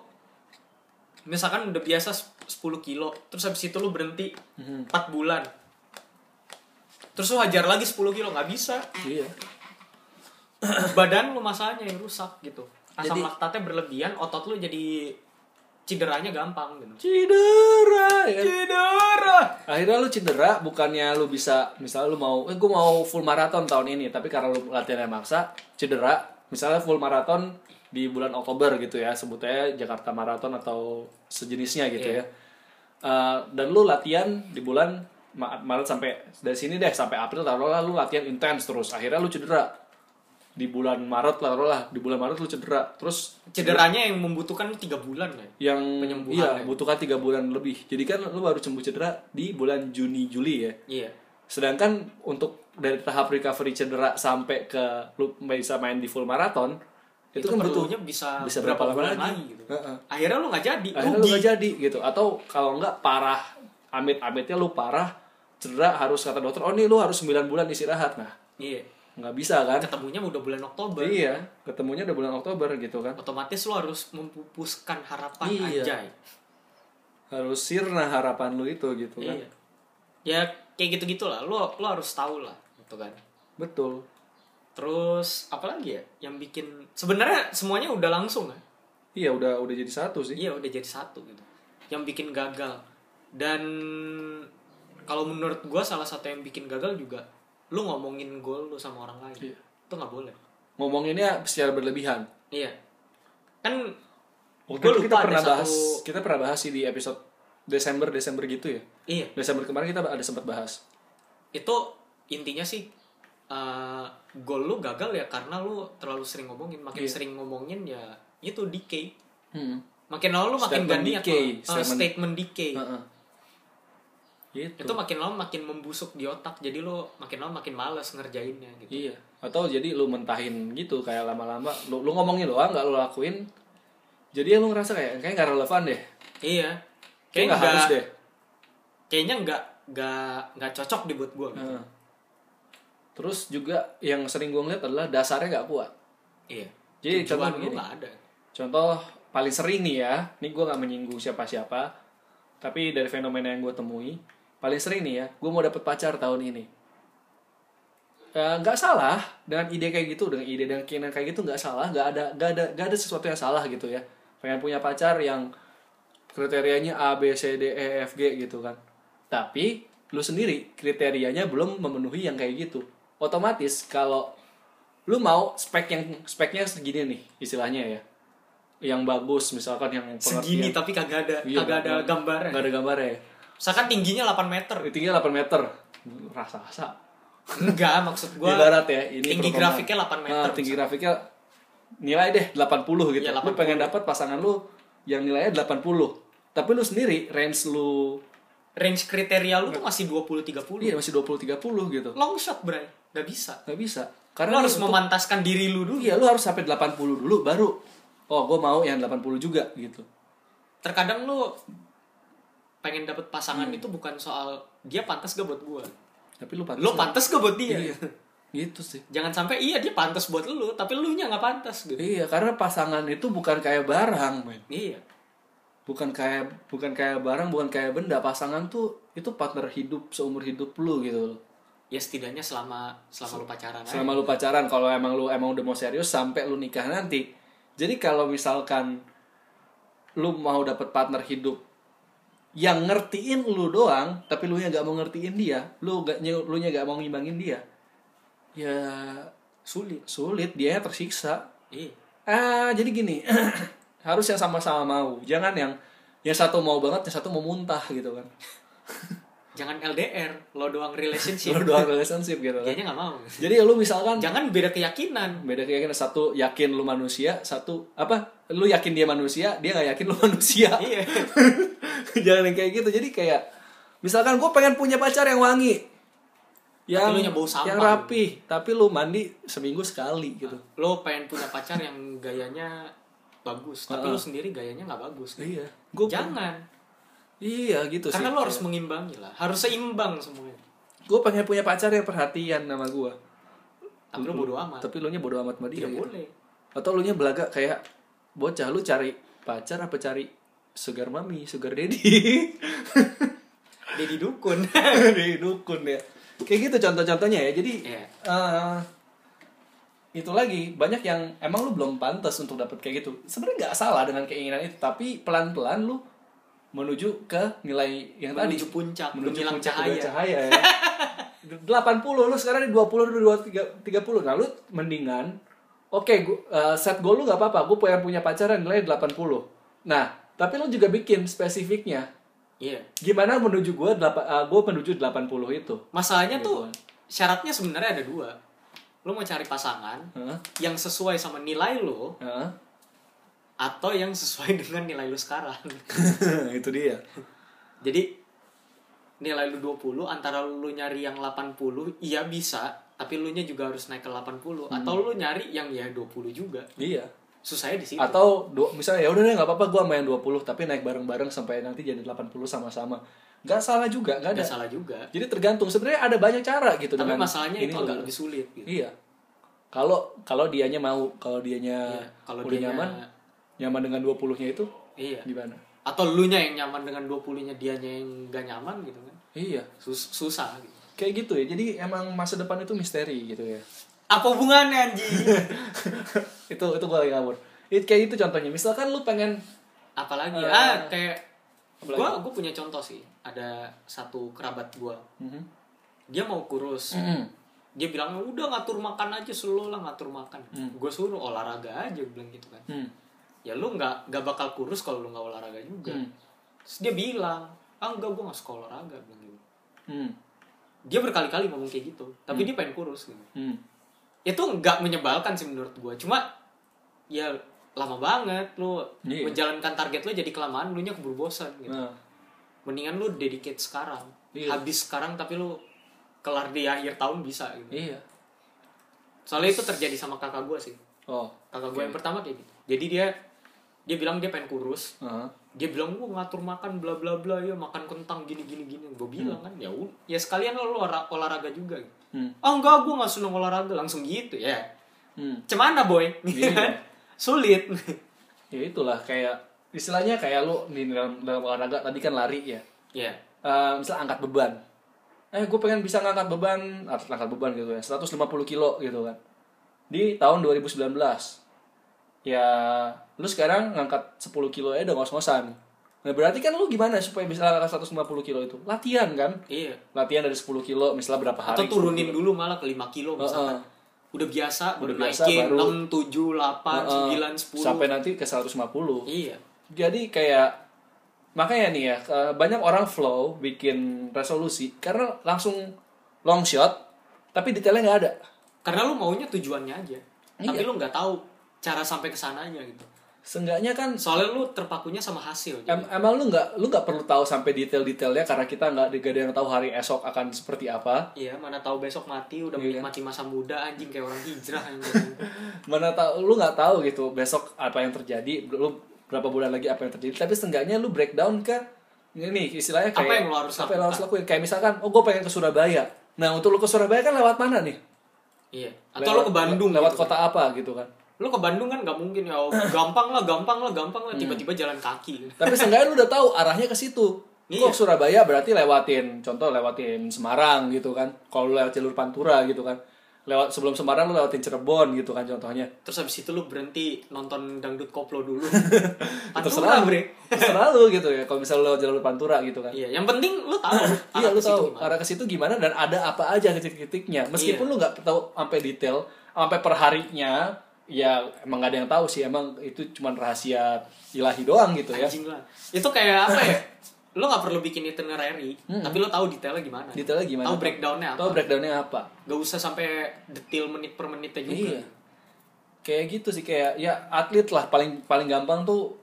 B: misalkan udah biasa 10 kilo terus habis itu lu berhenti
C: Mhm.
B: 4 bulan. Terus lu hajar lagi 10 kilo nggak bisa.
C: Iya.
B: Badan lu masalahnya yang rusak gitu asam
C: Jadi-
B: laktatnya berlebihan otot lu jadi cederanya gampang gitu
C: Cedera ya. kan?
B: cedera
C: Akhirnya lu cedera bukannya lu bisa misalnya lu mau eh gue mau full maraton tahun ini tapi karena lu latihannya maksa cedera misalnya full maraton di bulan Oktober gitu ya sebutnya Jakarta Marathon atau sejenisnya gitu
B: Iya.
C: ya Eh, dan lu latihan di bulan Ma- Maret sampai dari sini deh sampai April taruhlah lu latihan intens terus akhirnya lu cedera di bulan Maret lah taruhlah di bulan Maret lu cedera. Terus
B: cederanya yang membutuhkan lu tiga bulan kan
C: yang
B: Penyembuhan
C: iya
B: ya.
C: butuhkan tiga bulan lebih. Jadi kan lu baru sembuh cedera di bulan Juni Juli ya?
B: Iya.
C: Sedangkan untuk dari tahap recovery cedera sampai ke lu bisa main di full marathon itu,
B: itu,
C: kan butuh
B: perlunya bisa,
C: bisa berapa lama
B: bulan
C: lagi?
B: gitu.
C: Heeh.
B: akhirnya lu nggak jadi
C: akhirnya lu
B: rugi.
C: gak jadi gitu. Atau kalau enggak parah. Amit-amitnya lu parah cedera harus kata dokter oh nih lu harus 9 bulan istirahat. Nah
B: iya
C: nggak bisa kan?
B: Ketemunya udah bulan Oktober.
C: Iya ketemunya udah bulan Oktober gitu kan?
B: Otomatis lu harus memupuskan harapan
C: Iya.
B: anjay.
C: Harus sirna harapan lu itu gitu kan?
B: Iya. Ya kayak gitu gitulah lu lu harus tahu lah gitu kan?
C: Betul.
B: Terus apa lagi ya yang bikin sebenarnya semuanya udah langsung kan?
C: Iya udah udah jadi satu sih.
B: Iya udah jadi satu gitu. Yang bikin gagal. Dan kalau menurut gua salah satu yang bikin gagal juga lu ngomongin gol lu sama orang lain
C: Iya.
B: itu nggak boleh
C: ngomonginnya secara berlebihan
B: iya kan
C: Waktu itu kita pernah
B: ada
C: bahas,
B: satu-
C: kita pernah bahas sih di episode Desember Desember gitu ya.
B: iya
C: Desember kemarin kita ada sempat bahas.
B: itu intinya sih eh, gol lu gagal ya karena lu terlalu sering ngomongin makin
C: Iya.
B: sering ngomongin ya itu decay
C: Hmm.
B: makin lama lu makin
C: Statement
B: gak niat
C: decay,
B: lu. Eh,
C: statement-
B: statement decay
C: Heeh. Gitu.
B: itu makin lama makin membusuk di otak jadi lu makin lama makin malas ngerjainnya gitu
C: Iya. Atau jadi lu mentahin gitu kayak lama-lama lu lu ngomongin doang nggak lu lakuin. Jadi ya lu ngerasa kayak kayak nggak relevan deh.
B: iya
C: Kayak nggak harus deh.
B: kayaknya nggak nggak nggak cocok dibuat gua gitu.
C: Heeh. Terus juga yang sering gue ngeliat adalah dasarnya nggak kuat.
B: iya
C: Jadi
B: Tujuan
C: contoh
B: nggak ada
C: Contoh paling sering nih ya, ini gue nggak menyinggung siapa-siapa, tapi dari fenomena yang gue temui, paling sering nih ya, gue mau dapet pacar tahun ini. Eh, nggak salah dengan ide kayak gitu, dengan ide dan keinginan kayak gitu nggak salah, nggak ada nggak ada nggak ada sesuatu yang salah gitu ya. Pengen punya pacar yang kriterianya A B C D E F G gitu kan. Tapi lu sendiri kriterianya belum memenuhi yang kayak gitu. Otomatis kalau lu mau spek yang speknya segini nih istilahnya ya yang bagus misalkan yang
B: segini
C: pengertian-
B: tapi kagak ada
C: Iya,
B: kagak ada gambarnya
C: nggak ada gambarnya
B: misalkan tingginya 8 meter.
C: Tingginya 8 meter. Rasa-rasa.
B: Enggak maksud gua
C: ibarat ya ini
B: tinggi
C: perumpamaan.
B: grafiknya 8 meter
C: Nah, tinggi grafiknya nilai deh 80 gitu. Lu
B: 80.
C: pengen dapat pasangan lu yang nilainya 80 tapi lu sendiri range lu
B: range kriteria lu tuh masih 20 30
C: iya masih 20 30 gitu.
B: Long shot bray. Nggak bisa.
C: Nggak bisa.
B: Lu
C: karena
B: harus
C: lu untuk-
B: memantaskan diri lu dulu.
C: Iya lu harus sampai 80 dulu baru oh gue mau yang 80 juga gitu.
B: Terkadang lu pengen dapet pasangan
C: Hmm.
B: itu bukan soal dia pantas gak buat gua
C: tapi lu pantas
B: lu pantas gak buat dia
C: Iya. gitu sih
B: jangan sampai iya dia pantas buat lu tapi lu nya nggak pantas gitu
C: Iya, karena pasangan itu bukan kayak barang, men.
B: iya
C: Bukan kayak bukan kayak barang, bukan kayak benda. Pasangan tuh itu partner hidup seumur hidup lu gitu loh.
B: ya setidaknya selama selama lu pacaran aja.
C: Selama lu pacaran, kalau emang lu emang udah mau serius sampai lu nikah nanti. Jadi kalau misalkan lu mau dapet partner hidup yang ngertiin lu doang, tapi lu nya gak mau ngertiin dia, lu gak lu nya gak mau ngimbangin dia, ya
B: sulit
C: sulit, dia tersiksa.
B: iya
C: Ah, jadi gini, harus yang sama-sama mau. Jangan yang yang satu mau banget, yang satu mau muntah gitu kan.
B: jangan LDR lo doang relationship
C: Lu doang relationship gitu kan.
B: kayaknya nggak mau
C: Jadi lu misalkan
B: jangan beda keyakinan
C: beda keyakinan satu yakin lu manusia, satu apa? Lu yakin dia manusia, dia nggak yakin lu manusia.
B: iya
C: Jangan yang kayak gitu. Jadi kayak misalkan gue pengen punya pacar yang wangi. Yang
B: lu bau sampah.
C: yang rapi tapi lu mandi seminggu sekali gitu.
B: Lo pengen punya pacar yang gayanya bagus tapi
C: Heeh.
B: lu sendiri gayanya nggak bagus
C: iya. Gue
B: jangan.
C: Iya gitu
B: karena
C: sih.
B: lo harus mengimbangi lah. Harus seimbang semuanya.
C: Gue pengen punya pacar yang perhatian sama gue
B: tapi lo bodo amat.
C: Tapi lu nya bodo amat sama dia
B: tidak
C: gitu.
B: boleh.
C: Atau lu nya belaga kayak bocah lu cari pacar apa cari sugar mami sugar daddy.
B: Dedi dukun.
C: Di dukun ya. Kayak gitu contoh-contohnya ya. Jadi
B: Iya.
C: eh, itu lagi banyak yang emang lu belum pantas untuk dapet kayak gitu. Sebenarnya nggak salah dengan keinginan itu tapi pelan-pelan lu menuju ke nilai yang tadi.
B: Menuju puncak
C: menuju puncak
B: cahaya.
C: cahaya ya. 80 lu sekarang di 20 lu 20 30 nah lu mendingan oke gua, eh, set goal lu gak apa-apa. Gue pengen punya pacaran nilai 80 nah tapi lu juga bikin spesifiknya.
B: Iya.
C: Gimana menuju gue gue menuju 80 itu?
B: Masalahnya
C: Gitu.
B: tuh syaratnya sebenarnya ada dua. Lo mau cari pasangan
C: Hah?
B: yang sesuai sama nilai lo
C: Hah?
B: atau yang sesuai dengan nilai lo sekarang.
C: Itu dia.
B: Jadi nilai lu 20 antara lu nyari yang 80 iya bisa tapi lu nya juga harus naik ke 80 atau lu nyari yang ya 20 juga.
C: Iya
B: susahnya di situ.
C: Atau du- misalnya ya udah deh nggak apa-apa gue main 20 tapi naik bareng-bareng sampai nanti jadi 80 sama-sama. Nggak salah juga nggak ada.
B: Nggak salah juga.
C: Jadi tergantung sebenarnya ada banyak cara gitu
B: tapi masalahnya
C: ini
B: itu agak lebih sulit gitu.
C: iya. Kalau kalau dianya mau kalau dianya
B: Iya, kalau
C: udah
B: dianya-
C: nyaman nyaman dengan 20 nya itu
B: iya.
C: gimana?
B: Atau lu nya yang nyaman dengan 20 nya dianya yang gak nyaman gitu kan?
C: Iya.
B: Sus- susah gitu.
C: Kayak gitu ya. Jadi emang masa depan itu misteri gitu ya
B: apa hubungannya anjing
C: itu itu gue lagi ngawur itu kayak itu contohnya misalkan lu pengen
B: apalagi
C: Eh,
B: ah kayak gua gua punya contoh sih ada satu kerabat gua
C: Mhm.
B: dia mau kurus
C: Mhm.
B: dia bilang udah ngatur makan aja selalu lah ngatur makan
C: Hmm.
B: gue suruh olahraga aja bilang gitu kan
C: Hmm.
B: ya lu nggak nggak bakal kurus kalau lu nggak olahraga juga
C: Hmm.
B: terus dia bilang ah enggak gue nggak suka olahraga bilang gitu
C: Hmm.
B: dia berkali-kali ngomong kayak gitu tapi dia pengen kurus gitu
C: Hmm.
B: Itu nggak menyebalkan sih menurut gue cuma ya lama banget lu
C: Iya.
B: menjalankan target lu jadi kelamaan lu nya keburu bosan gitu
C: Nah,
B: mendingan lu dedicate sekarang
C: Iya.
B: habis sekarang tapi lu kelar di akhir tahun bisa gitu
C: iya.
B: soalnya itu terjadi sama kakak gue sih
C: Oh.
B: kakak gue yang pertama kayak gitu jadi dia dia bilang dia pengen kurus
C: Heeh.
B: Dia bilang gue ngatur makan bla bla bla ya makan kentang gini gini gini gue bilang kan ya ya sekalian lo olah- olahraga juga.
C: Hmm.
B: oh enggak gue nggak seneng olahraga langsung gitu ya
C: Hmm.
B: cemana boy
C: Iya.
B: sulit
C: Ya itulah kayak istilahnya kayak lu di dalam, dalam olahraga tadi kan lari ya.
B: ya
C: Eh misal angkat beban. Eh gue pengen bisa ngangkat beban, atlet angkat beban gitu ya, 150 kilo gitu kan. Di tahun 2019. Ya lu sekarang ngangkat 10 kilo aja udah ngos-ngosan. Nah berarti kan lu gimana supaya bisa ngangkat 150 kilo itu? Latihan kan?
B: iya
C: Latihan dari 10 kilo misalnya berapa hari.
B: atau turunin dulu malah ke 5 kilo misalkan
C: Heeh.
B: udah biasa
C: Udah
B: naikin
C: baru-
B: 6 7 8
C: Heeh.
B: 9 10
C: Sampai nanti ke 150.
B: iya
C: Jadi kayak makanya nih ya banyak orang flow bikin resolusi karena langsung long shot tapi detailnya nggak ada.
B: karena lu maunya tujuannya aja tapi
C: Iya.
B: lu nggak tahu cara sampai ke sananya gitu
C: Seenggaknya kan
B: soalnya lu terpakunya sama hasil
C: em- emang lu nggak lu nggak perlu tahu sampai detail-detailnya karena kita nggak ada yang tahu hari esok akan seperti apa.
B: Iya, mana tahu besok mati udah
C: Iya.
B: menikmati masa muda anjing kayak orang hijrah anjing.
C: Mana tahu lu nggak tahu gitu besok apa yang terjadi, lu berapa bulan lagi apa yang terjadi. Tapi seenggaknya lu breakdown ke ini istilahnya kayak
B: Apa yang lu harus
C: apa yang lu harus lakuin. Kayak misalkan, oh gue pengen ke Surabaya. Nah untuk lu ke Surabaya kan lewat mana nih?
B: iya. Atau lu ke Bandung
C: lewat
B: gitu.
C: kota apa gitu kan?
B: Lu ke Bandung kan nggak mungkin ya gampang lah, gampang lah, gampang lah tiba-tiba jalan kaki.
C: Tapi seenggaknya lu udah tahu arahnya ke situ.
B: Iya.
C: Kok Surabaya berarti lewatin, contoh lewatin Semarang gitu kan. Kalau lewat jalur Pantura gitu kan. Lewat sebelum Semarang lu lewatin Cirebon gitu kan contohnya.
B: Terus habis itu lu berhenti nonton dangdut koplo dulu.
C: Terserah
B: Pantura,
C: lu,
B: bre.
C: terserah lu gitu ya. Kalau misalnya lu lewat jalur Pantura gitu kan.
B: Iya, yang penting lu tahu.
C: Iya lu tahu
B: gimana.
C: arah ke situ gimana dan ada apa aja titik-titiknya. Meskipun
B: Iya.
C: lu nggak tahu sampai detail, sampai per harinya, ya emang gak ada yang tahu sih. Emang itu cuma rahasia ilahi doang gitu ya.
B: Anjing lah. Itu kayak apa ya? Lu nggak perlu bikin itinerary, tapi lu tahu detailnya gimana.
C: Detailnya gimana?
B: Tahu breakdownnya apa.
C: Tahu breakdownnya apa?
B: Gak usah sampai detail menit per menitnya juga.
C: Iya. Kayak gitu sih kayak ya atlet lah paling paling gampang tuh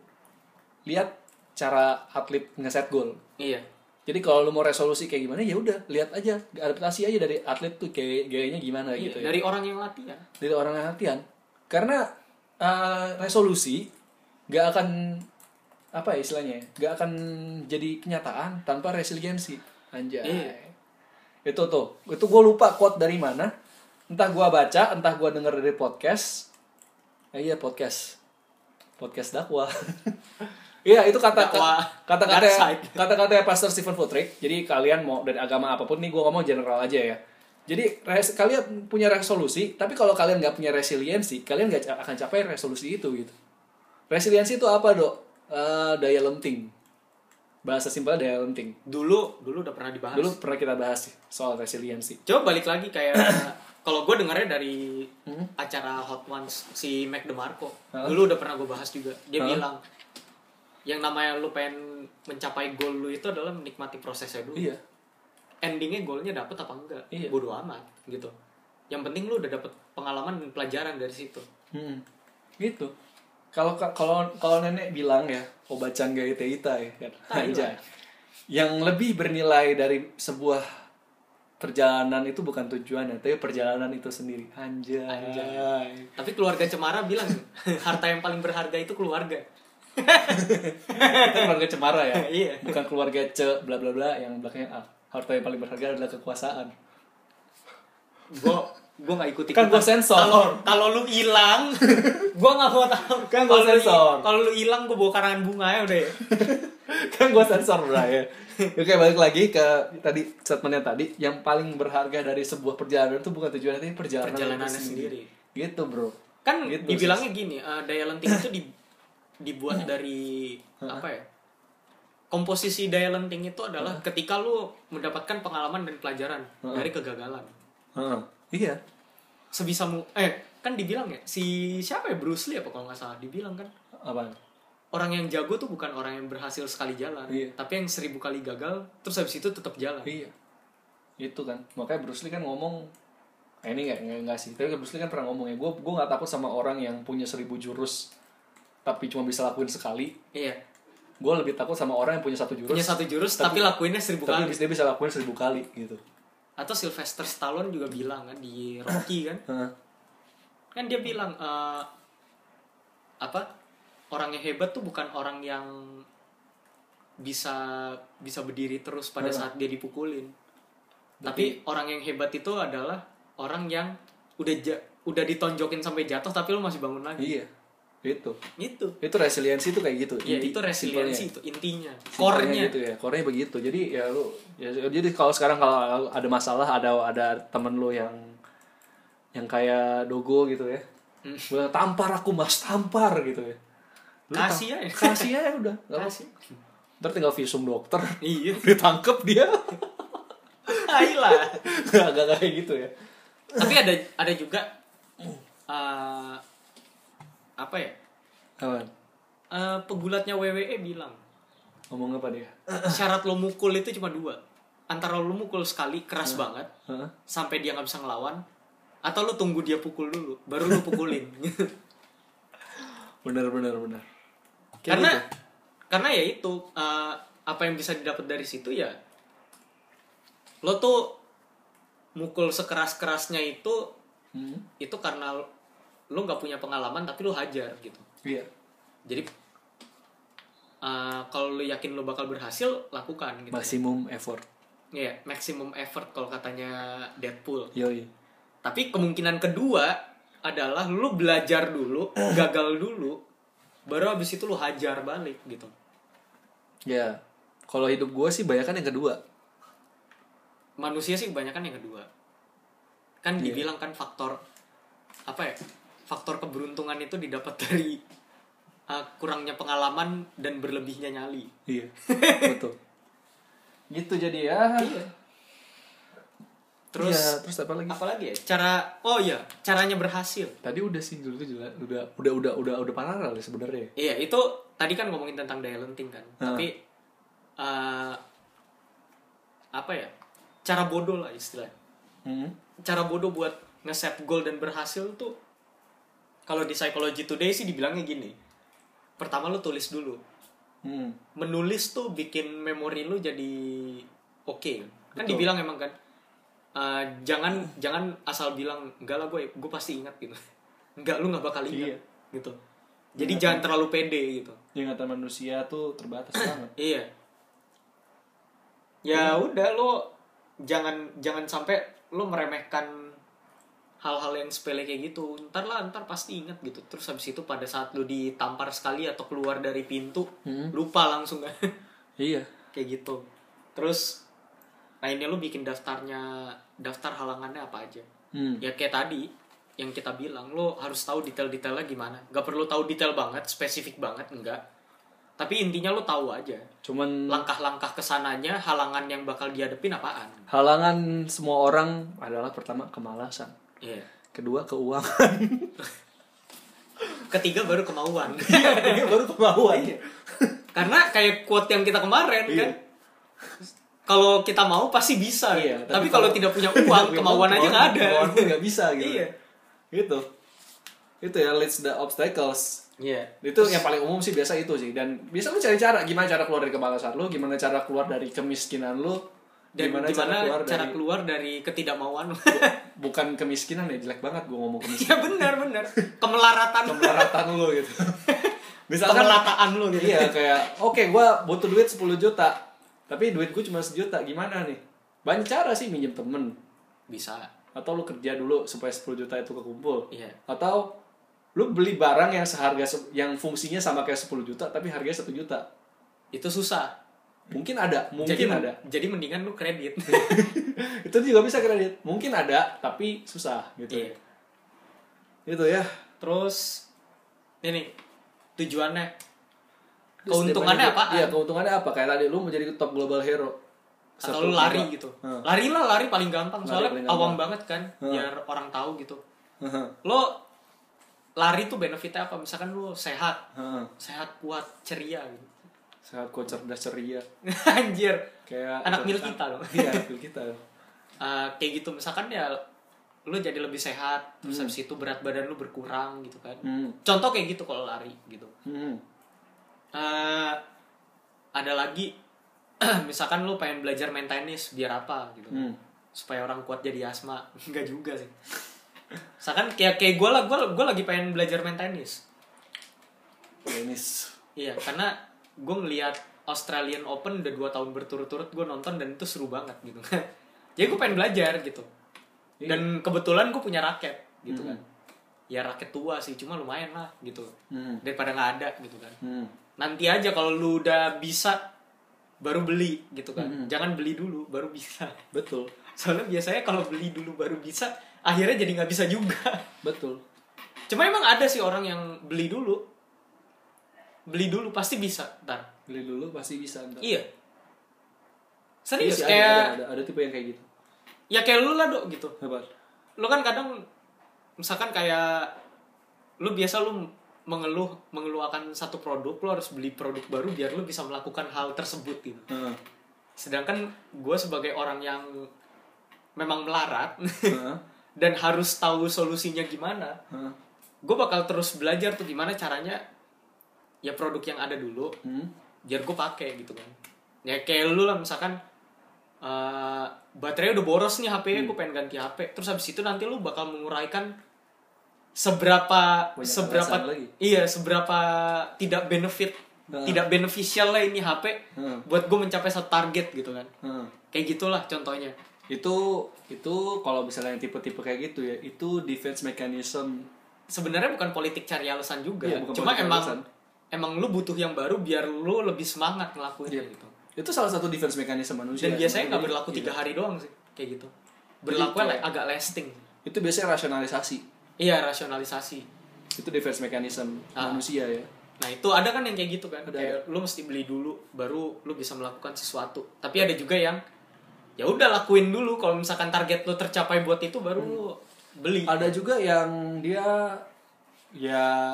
C: lihat cara atlet ngeset goal.
B: Iya.
C: Jadi kalau lu mau resolusi kayak gimana ya udah lihat aja adaptasi aja dari atlet tuh kayak gayanya gimana
B: Iya,
C: gitu ya.
B: dari orang yang latihan
C: Dari orang yang latihan. Karena eh, resolusi gak akan apa ya istilahnya? Gak akan jadi kenyataan tanpa resiliensi. Anjay.
B: Iya.
C: Itu tuh. Itu gue lupa quote dari mana. Entah gua baca, entah gua denger dari podcast. Eh, iya podcast. Podcast dakwah. Iya itu kata kata kata
B: side.
C: kata kata Pastor Stephen Furtick. Jadi kalian mau dari agama apa pun nih gue ngomong general aja ya. Jadi res- kalian punya resolusi, tapi kalau kalian nggak punya resiliensi, kalian nggak akan capai resolusi itu gitu. Resiliensi itu apa dok? Eh, daya lenting. Bahasa simpelnya daya lenting.
B: dulu dulu udah pernah dibahas
C: Dulu pernah kita bahas sih soal resiliensi.
B: coba balik lagi kayak kalau gue dengarnya dari
C: Hmm?
B: acara Hot Ones si Mac DeMarco
C: Hah?
B: dulu udah pernah gue bahas juga dia
C: Hah?
B: bilang yang namanya lu pengen mencapai goal lu itu adalah menikmati prosesnya dulu
C: Iya.
B: Endingnya goalnya dapet apa enggak
C: Iya.
B: bodo amat gitu yang penting lu udah dapet pengalaman dan pelajaran dari situ
C: Hmm. Gitu. Kalau kalau kalau nenek bilang ya, obacan gaya teita ya kan. Anjay. Yang lebih bernilai dari sebuah perjalanan itu bukan tujuannya, tapi perjalanan itu sendiri. Anjay.
B: Anjay. tapi keluarga Cemara bilang harta yang paling berharga itu keluarga
C: itu keluarga cemara ya.
B: Iya.
C: Bukan keluarga ce bla bla bla yang belakangnya ah. Harta yang paling berharga adalah kekuasaan.
B: gue gue nggak ikuti
C: Kan gua sensor.
B: kalau kalau lu hilang gue nggak mau tahu
C: Kan
B: lu-
C: sensor.
B: kalau lu hilang gue bawa karangan bunga ya udah
C: kan gue sensor bro ya. Oke balik lagi ke tadi statementnya tadi yang paling berharga dari sebuah perjalanan itu bukan tujuannya tapi perjalanan
B: Perjalanannya sendiri.
C: Gitu bro.
B: kan
C: Gitu,
B: dibilangnya gini eh, daya lenting itu di- dibuat dari apa ya komposisi daya lenting itu adalah ketika lu mendapatkan pengalaman dan pelajaran dari kegagalan
C: Heeh. Iya.
B: sebisa mu eh kan dibilang ya si siapa ya Bruce Lee apa kalau nggak salah dibilang kan
C: Apa?
B: orang yang jago tuh bukan orang yang berhasil sekali jalan
C: Iya.
B: tapi yang seribu kali gagal terus habis itu tetap jalan
C: Iya. Itu kan. Makanya Bruce Lee kan ngomong eh, ini nggak nggak nggak sih. Tapi Bruce Lee kan pernah ngomong ya. Gue gue nggak takut sama orang yang punya seribu jurus tapi cuma bisa lakuin sekali.
B: iya
C: Gue lebih takut sama orang yang punya satu jurus.
B: punya satu jurus tapi, lakuinnya seribu
C: tapi
B: kali
C: dia bisa lakuin seribu kali gitu.
B: atau Sylvester Stallone juga bilang kan di Rocky kan kan dia bilang eh, apa orang yang hebat tuh bukan orang yang bisa bisa berdiri terus pada saat dia dipukulin tapi orang yang hebat itu adalah orang yang udah ja- udah ditonjokin sampai jatuh tapi lu masih bangun lagi
C: Iya. Itu.
B: itu
C: Itu resiliensi itu kayak gitu.
B: ya
C: Inti-
B: itu resiliensi
C: simpelnya.
B: itu intinya core-nya
C: gitu ya core begitu jadi ya lu ya, jadi kalau sekarang kalau ada masalah ada ada temen lu yang yang kayak dogo gitu ya
B: Hmm.
C: Tampar aku mas tampar gitu ya Lu
B: Kasih aja.
C: kasih aja udah Gak apa.
B: Kasih.
C: ntar tinggal visum dokter
B: iya
C: ditangkep dia
B: lah
C: gak, gak kayak gitu ya
B: tapi ada ada juga eh, apa ya
C: Apa?
B: Eh, pegulatnya WWE bilang
C: ngomong apa dia
B: syarat lo mukul itu cuma dua antara lo mukul sekali keras banget
C: Hah?
B: sampai dia nggak bisa ngelawan atau lo tunggu dia pukul dulu baru lo pukulin
C: bener bener bener Kayak
B: karena
C: gitu.
B: karena ya itu eh, apa yang bisa didapat dari situ ya lo tuh mukul sekeras kerasnya itu
C: Hmm.
B: itu karena lo nggak punya pengalaman tapi lo hajar gitu
C: iya
B: jadi eh, kalau lo yakin lo bakal berhasil lakukan gitu
C: maksimum effort
B: Iya, maximum effort kalau katanya Deadpool.
C: yoi
B: Tapi kemungkinan kedua adalah lu belajar dulu, gagal dulu, baru habis itu lu hajar balik gitu.
C: ya kalau hidup gue sih banyak yang kedua
B: Manusia sih kebanyakan yang kedua. Kan
C: Iya.
B: dibilang kan faktor apa ya? Faktor keberuntungan itu didapat dari uh, kurangnya pengalaman dan berlebihnya nyali.
C: Iya, betul. Gitu jadi ya.
B: Terus
C: Iya, terus apa lagi?
B: apalagi ya? Cara oh iya, caranya berhasil.
C: Tadi udah sih dulu tuh jelas, udah udah udah udah udah paralel ya sebenarnya.
B: Iya, itu tadi kan ngomongin tentang daya lenting kan.
C: Ah.
B: Tapi eh, apa ya? Cara bodoh lah istilahnya.
C: Hmm.
B: Cara bodoh buat nge-set goal dan berhasil tuh kalau di Psychology Today sih dibilangnya gini. Pertama lu tulis dulu.
C: Hmm.
B: menulis tuh bikin memori lu jadi oke kan
C: Betul.
B: dibilang emang kan eh, jangan jangan asal bilang enggak lah gue gue pasti ingat gitu enggak lu nggak bakal ingat
C: Iya.
B: gitu jadi jangan terlalu pede gitu
C: Ingatan manusia tuh terbatas banget.
B: iya ya udah lo jangan jangan sampai lo meremehkan hal-hal yang sepele kayak gitu ntar lah ntar pasti ingat gitu. Terus habis itu pada saat lo ditampar sekali atau keluar dari pintu
C: Hmm.
B: lupa langsung kan?
C: Iya.
B: kayak gitu. Terus nah ini lu bikin daftarnya daftar halangannya apa aja?
C: Hmm.
B: ya kayak tadi yang kita bilang lo harus tahu detail-detailnya gimana. Gak perlu tahu detail banget spesifik banget enggak tapi intinya lo tahu aja.
C: Cuman
B: langkah-langkah ke sananya halangan yang bakal dihadapin apaan?
C: halangan semua orang adalah pertama kemalasan,
B: Iya.
C: kedua keuangan,
B: ketiga baru kemauan
C: ketiga baru kemauan.
B: karena kayak quote yang kita kemarin
C: Iya.
B: kan kalau kita mau pasti bisa
C: Iya,
B: tapi, kalau tidak punya uang kemauan aja nggak ada
C: Kemauan pun nggak bisa gitu.
B: iya
C: Gitu. Itu ya leads the obstacles.
B: iya
C: Itu yang paling umum sih biasa itu sih dan bisa lu cari cara gimana cara keluar dari kemalasan lu, gimana cara keluar dari kemiskinan lu,
B: dan gimana,
C: cara keluar
B: cara
C: dari
B: keluar dari ketidakmauan?
C: Bukan kemiskinan ya jelek banget gua ngomong kemiskinan.
B: ya benar benar. Kemelaratan.
C: Kemelaratan lu gitu. Misalkan
B: kemelataan lu gitu.
C: Iya kayak oke gua butuh duit 10 juta tapi duit gue cuma sejuta gimana nih? Banyak cara sih minjem temen.
B: Bisa.
C: Atau lu kerja dulu supaya 10 juta itu kekumpul.
B: Iya.
C: Atau lu beli barang yang seharga se- yang fungsinya sama kayak 10 juta tapi harganya 1 juta.
B: Itu susah
C: mungkin ada mungkin
B: jadi
C: ada.
B: jadi mendingan lu kredit.
C: Itu juga bisa kredit. Mungkin ada tapi susah gitu.
B: Iya.
C: Gitu ya.
B: Terus ini tujuannya.
C: Terus
B: keuntungannya apa
C: iya keuntungannya apa? Kayak tadi lu mau jadi top global hero.
B: Atau
C: Satu
B: lu lari gitu.
C: Heeh.
B: lari lah lari paling gampang.
C: Lari
B: soalnya
C: paling
B: awam banget kan
C: Heeh.
B: biar orang tahu gitu.
C: Heeh.
B: lo lari tuh benefitnya apa? Misalkan lu sehat.
C: Heeh.
B: sehat kuat ceria gitu
C: Sehat kok cerdas ceria.
B: Anjir.
C: Kayak
B: Anak mil kita dong.
C: iya anak mil kita.
B: Eh, kayak gitu. Misalkan ya lu jadi lebih sehat terus
C: Hmm.
B: habis itu berat badan lu berkurang gitu kan.
C: Hmm.
B: contoh kayak gitu kalau lari gitu.
C: Hmm.
B: Eh, ada lagi misalkan lu pengen belajar main tenis biar apa gitu.
C: Hmm.
B: supaya orang kuat jadi asma. Enggak juga sih. Misalkan kayak kayak gue lah gue gue lagi pengen belajar main tenis.
C: Tenis.
B: Iya karena gue ngeliat Australian Open udah dua tahun berturut-turut gue nonton dan itu seru banget gitu jadi gue pengen belajar gitu
C: Iya.
B: dan kebetulan gue punya raket gitu
C: Hmm.
B: kan ya raket tua sih cuma lumayan lah gitu
C: Hmm.
B: daripada nggak ada gitu kan
C: Hmm.
B: nanti aja kalau lu udah bisa baru beli gitu kan
C: Hmm.
B: jangan beli dulu baru bisa
C: betul
B: soalnya biasanya kalau beli dulu baru bisa akhirnya jadi nggak bisa juga
C: betul
B: cuma emang ada sih orang yang beli dulu beli dulu pasti bisa ntar
C: beli dulu pasti bisa ntar.
B: iya
C: Iya
B: serius
C: sih, ada,
B: kayak
C: ada, ada, ada tipe yang kayak gitu
B: ya kayak lu lah dok gitu
C: apa
B: lu kan kadang misalkan kayak lu biasa lu mengeluh akan satu produk lu harus beli produk baru biar lu bisa melakukan hal tersebut gitu
C: Heeh.
B: sedangkan gue sebagai orang yang memang melarat
C: Heeh.
B: dan harus tahu solusinya gimana
C: Heeh.
B: gue bakal terus belajar tuh gimana caranya ya produk yang ada dulu
C: Hmm.
B: biar gue pakai gitu kan ya kayak lu lah misalkan eh baterainya udah boros nih HP gue pengen ganti HP terus habis itu nanti lu bakal menguraikan seberapa
C: Banyak
B: seberapa
C: lagi.
B: iya seberapa tidak benefit
C: Nah.
B: tidak beneficial lah ini HP
C: Heeh.
B: buat gue mencapai satu target gitu kan
C: Heeh.
B: kayak gitulah contohnya
C: itu itu kalau misalnya yang tipe-tipe kayak gitu ya itu defense mechanism
B: sebenarnya bukan politik cari alasan juga
C: Iya, bukan
B: cuma emang
C: alasan.
B: Emang lu butuh yang baru biar lu lebih semangat ngelakuinnya
C: Iya.
B: gitu.
C: Itu salah satu defense mechanism manusia
B: dan biasanya nggak
C: Jadi,
B: berlaku
C: iya.
B: tiga hari doang sih kayak gitu. Berlaku
C: kayak-
B: agak lasting.
C: Itu biasanya rasionalisasi.
B: Iya rasionalisasi.
C: Itu defense mechanism
B: Ah.
C: manusia ya.
B: Nah itu ada kan yang kayak gitu kan
C: Ada,
B: kayak lu mesti beli dulu baru lu bisa melakukan sesuatu. Tapi ada juga yang ya udah lakuin dulu. Kalau misalkan target lu tercapai buat itu baru lu beli.
C: Ada juga yang dia ya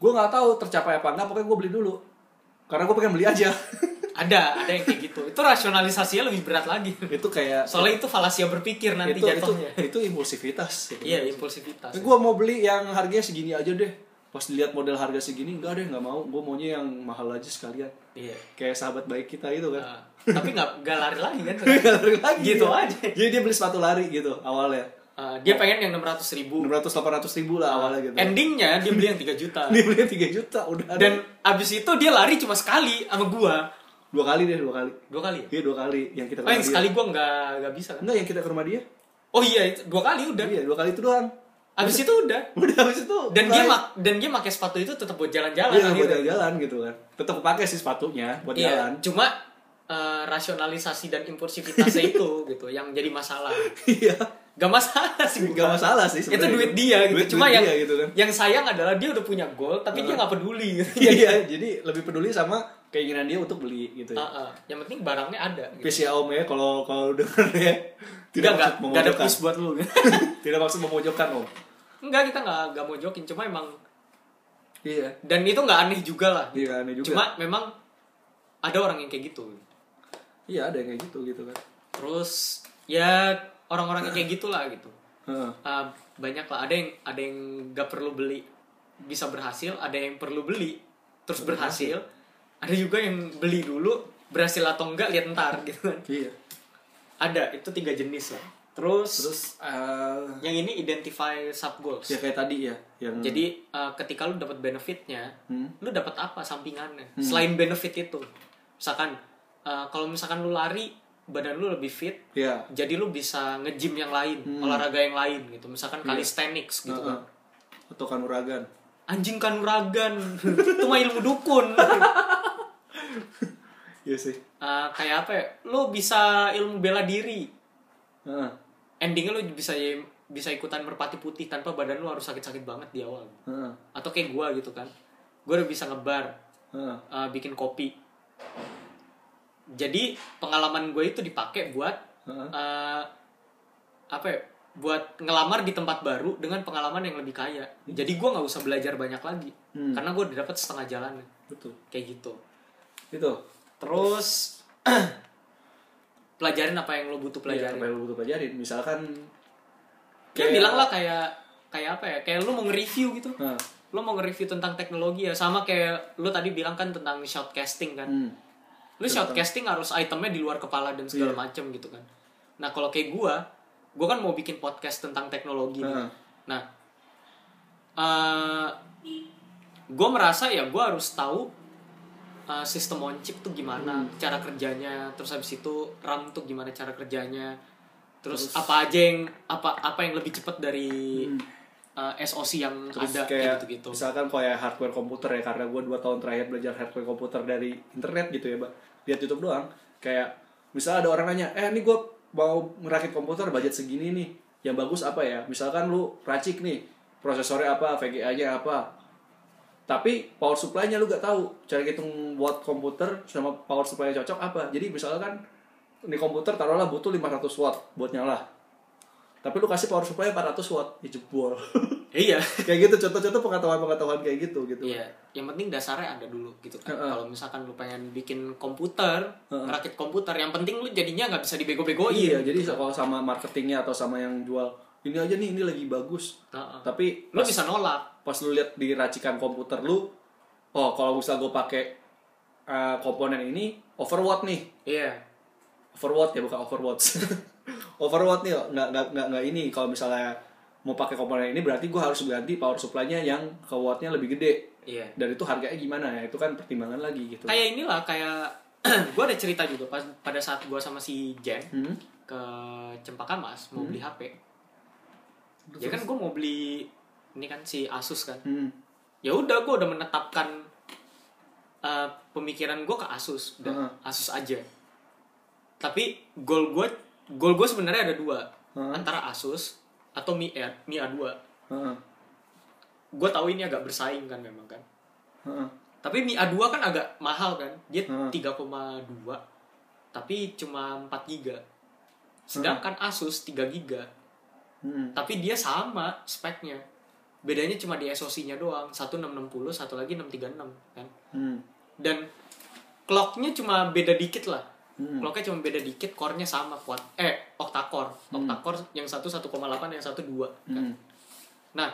C: gue nggak tahu tercapai apa enggak pokoknya gue beli dulu. Karena gue pengen beli aja.
B: Ada ada yang kayak gitu. Itu rasionalisasinya lebih berat lagi.
C: Itu kayak
B: soalnya itu falasia berpikir nanti
C: itu, itu
B: jatuhnya.
C: itu impulsivitas.
B: Iya impulsivitas.
C: Gue mau beli yang harganya segini aja deh. Pas dilihat model harga segini enggak deh nggak mau. Gue maunya yang mahal aja sekalian.
B: Iya.
C: kayak sahabat baik kita itu kan.
B: Nah, tapi nggak lari lagi kan?
C: Nggak lari lagi
B: Gitu
C: dia.
B: aja.
C: jadi dia beli sepatu lari gitu awalnya
B: Uh, dia pengen yang 600 ribu.
C: 600 800 ribu lah awalnya gitu
B: Endingnya dia beli yang 3 juta.
C: dia beli 3 juta udah ada.
B: Dan abis itu dia lari cuma sekali sama gua.
C: dua kali deh dua kali
B: Dua kali ya?
C: iya dua kali yang kita
B: Oh yang sekali gua nggak nggak bisa kan?
C: enggak yang kita ke rumah dia
B: Oh iya dua kali udah.
C: iya dua kali itu doang
B: Abis itu udah.
C: udah habis itu
B: Dan dia mak dan dia pakai sepatu itu tetap buat jalan-jalan.
C: iya buat jalan-jalan gitu kan tetap pakai sih sepatunya buat
B: Iya,
C: jalan
B: cuma eh, rasionalisasi dan impulsivitasnya itu gitu yang jadi masalah.
C: iya
B: Gak masalah sih.
C: Gak
B: bukan.
C: masalah sih
B: Itu duit dia gitu.
C: Duit-
B: cuma
C: duit
B: yang
C: dia gitu kan.
B: yang sayang adalah dia udah punya goal tapi dia nggak peduli. Gitu.
C: iya jadi lebih peduli sama keinginan dia untuk beli gitu ya
B: Ah, ah. Yang penting barangnya ada. Gitu.
C: Ya om ya kalau kalau denger ya
B: Tidak nggak
C: maksud
B: nggak ada
C: memojokkan
B: push buat lu.
C: tidak maksud memojokkan om
B: Enggak kita nggak nggak mau jokin cuma emang
C: iya
B: dan itu nggak aneh juga lah.
C: iya aneh juga
B: Cuma memang ada orang yang kayak gitu.
C: iya ada yang kayak gitu gitu kan
B: Terus ya orang-orang yang kayak gitulah gitu. Uh, banyak lah ada yang ada yang gak perlu beli bisa berhasil. Ada yang perlu beli terus berhasil. ada juga yang beli dulu berhasil atau enggak lihat ntar gitu kan.
C: Iya.
B: Ada itu tiga jenis lah. Terus,
C: terus eh,
B: yang ini identify sub goals.
C: ya kayak tadi ya yang
B: jadi uh, ketika lu dapat benefitnya
C: Hmm.
B: lu dapat apa sampingannya? Selain benefit itu. Misalkan uh, kalau misalkan lu lari badan lu lebih fit
C: ya
B: jadi lu bisa nge-gym yang lain olahraga yang lain gitu. Misalkan calisthenics gitu
C: Heeh.
B: kan.
C: Atau kanuragan.
B: Anjing kanuragan. Itu mah ilmu dukun.
C: Iya sih.
B: Eh, kayak apa ya? Lu bisa ilmu bela diri.
C: Heeh.
B: endingnya lu bisa bisa ikutan merpati putih tanpa badan lu harus sakit-sakit banget di awal.
C: Heeh.
B: atau kayak gua gitu kan. Gua udah bisa ngebar eh, bikin kopi jadi pengalaman gue itu dipakai buat
C: Heeh.
B: eh, apa ya buat ngelamar di tempat baru dengan pengalaman yang lebih kaya. Jadi gue nggak usah belajar banyak lagi.
C: Hmm.
B: karena gue udah dapat setengah jalan.
C: Betul.
B: Kayak gitu.
C: Itu
B: terus pelajarin apa yang lo butuh
C: Iya,
B: pelajarin.
C: apa yang lu butuh pelajarin. Misalkan
B: kayak bilang lah kayak kayak apa ya kayak lu mau nge-review gitu. Lu mau nge-review tentang teknologi ya. Sama kayak lu tadi bilang kan tentang shoutcasting kan.
C: Hmm.
B: Lu shoutcasting harus itemnya di luar kepala dan segala
C: Iya.
B: macem gitu kan nah kalau kayak gua gua kan mau bikin podcast tentang teknologi nih.
C: Heeh.
B: nah eh gua merasa ya gua harus tahu eh, sistem on chip tuh gimana
C: Hmm.
B: cara kerjanya terus habis itu RAM tuh gimana cara kerjanya terus, apa aja yang apa apa yang lebih cepat dari eh, SoC yang
C: Hmm. Terus
B: ada
C: kayak
B: kayak gitu-gitu
C: misalkan kayak hardware komputer ya karena gue dua tahun terakhir belajar hardware komputer dari internet gitu ya mbak lihat YouTube doang. Kayak misalnya ada orang nanya eh ini gue mau merakit komputer budget segini nih. Yang bagus apa ya? Misalkan lu racik nih prosesornya apa VGA nya apa. Tapi power supply-nya lu gak tahu cara hitung buat komputer sama power supply cocok apa. Jadi misalkan di komputer taruhlah butuh 500 watt buat nyala tapi lu kasih power supply 400 watt ya jebol
B: iya
C: kayak gitu contoh-contoh pengetahuan-pengetahuan kayak gitu gitu
B: Iya, yang penting dasarnya ada dulu gitu kan.
C: Heeh.
B: Kalau misalkan lu pengen bikin komputer,
C: Heeh.
B: rakit komputer, yang penting lu jadinya nggak bisa dibego-begoin.
C: iya jadi kalau sama marketingnya atau sama yang jual ini aja nih ini lagi bagus
B: Heeh.
C: tapi
B: Lu
C: pas,
B: bisa nolak.
C: pas lu lihat di racikan komputer lu oh kalau misal gue pakai uh, komponen ini overwatt nih
B: Iya.
C: overwatt ya bukan overwatch overwatt nih nggak nggak nggak nggak ini kalau misalnya mau pakai komponen ini berarti gue harus ganti power supply-nya yang ke wattnya lebih gede
B: Iya.
C: dan itu harganya gimana ya itu kan pertimbangan lagi gitu
B: Kayak inilah kayak gue ada cerita juga pas pada saat gue sama si Jen
C: hmm?
B: ke Cempaka Mas mau beli HP. Ya kan gue mau beli ini kan si Asus kan.
C: Hmm.
B: Ya udah gue udah menetapkan uh, pemikiran gue ke Asus, udah
C: Heeh.
B: Asus aja. Tapi goal gue goal gue sebenarnya ada dua
C: Heeh.
B: antara Asus atau Mi A Mi A2.
C: Heeh.
B: Gue tahu ini agak bersaing kan memang kan.
C: Heeh.
B: Tapi Mi A2 kan agak mahal kan. Dia
C: Heeh.
B: 3,2 tapi cuma 4 giga. Sedangkan Asus 3 giga.
C: Hmm.
B: Tapi dia sama speknya. Bedanya cuma di SoC-nya doang. Satu 660, satu lagi 636 kan.
C: Hmm.
B: Dan clock-nya cuma beda dikit lah.
C: Hmm.
B: Clock-nya cuma beda dikit, core-nya sama kuat. Eh, octa-core. Octa-core yang satu 1,8, yang satu 2 kan.
C: Hmm.
B: Nah,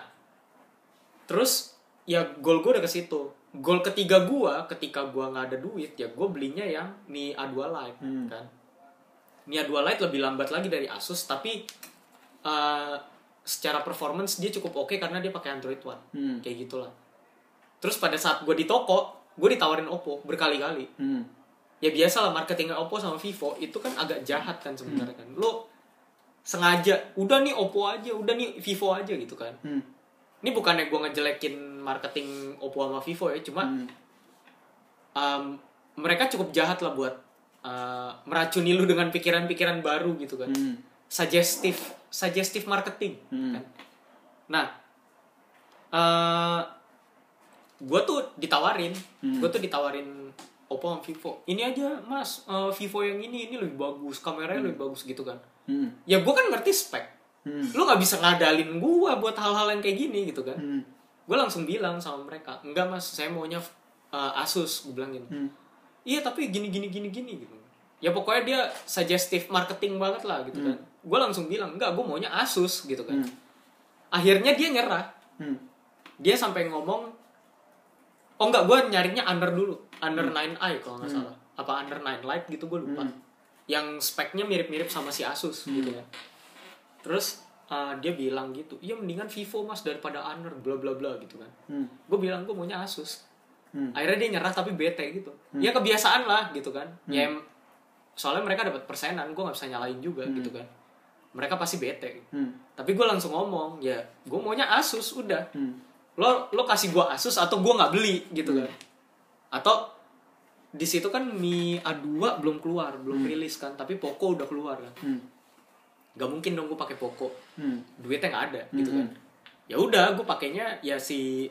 B: terus ya goal gue udah ke situ goal ketiga gue ketika gue nggak ada duit ya gue belinya yang Mi A2 Lite
C: Hmm.
B: kan Mi A2 Lite lebih lambat lagi dari Asus tapi eh, secara performance dia cukup oke karena dia pakai Android One
C: Hmm.
B: kayak gitulah terus pada saat gue di toko gue ditawarin Oppo berkali-kali
C: Hmm.
B: Ya biasa lah marketingnya Oppo sama Vivo itu kan agak jahat kan sebenarnya kan lo sengaja udah nih Oppo aja udah nih Vivo aja gitu kan
C: Hmm.
B: ini bukannya gue ngejelekin marketing Oppo sama Vivo ya cuma
C: Hmm.
B: um, mereka cukup jahat lah buat uh, meracuni lu dengan pikiran-pikiran baru gitu kan
C: Hmm.
B: suggestive suggestive marketing
C: Hmm.
B: kan nah uh, gue tuh ditawarin
C: Hmm.
B: gue tuh ditawarin Oppo sama Vivo. Ini aja mas. Uh, Vivo yang ini ini lebih bagus. Kameranya lebih bagus gitu kan.
C: Hmm.
B: ya gue kan ngerti spek.
C: Hmm.
B: lu nggak bisa ngadalin gue buat hal-hal yang kayak gini gitu kan.
C: Hmm.
B: gue langsung bilang sama mereka enggak mas saya maunya uh, Asus. Gue bilang gini.
C: Hmm.
B: iya tapi gini gini gini gini gitu. Ya pokoknya dia suggestive marketing banget lah gitu kan. Gue langsung bilang enggak gue maunya Asus gitu kan.
C: Hmm.
B: akhirnya dia nyerah.
C: Hmm.
B: dia sampai ngomong oh enggak gue nyarinya under dulu. Under 9i kalau nggak salah. Apa under 9 lite gitu gue lupa. Yang speknya mirip-mirip sama si Asus gitu kan terus uh, dia bilang gitu iya mendingan Vivo mas daripada under bla bla bla gitu kan.
C: Hmm.
B: gue bilang gue maunya Asus.
C: Hmm.
B: akhirnya dia nyerah tapi bete gitu. Ya kebiasaan lah gitu kan. Ya em- soalnya mereka dapat persenan gue nggak bisa nyalain juga gitu kan. Mereka pasti bete.
C: Hmm.
B: tapi gue langsung ngomong ya gue maunya Asus udah.
C: Hmm.
B: Lo lo kasih gue Asus atau gue nggak beli gitu kan. Atau di situ kan Mi A2 belum keluar belum rilis kan tapi Poco udah keluar kan.
C: Hmm.
B: gak mungkin dong gue pakai Poco.
C: Hmm.
B: duitnya nggak ada gitu kan. Ya udah gue pakainya ya si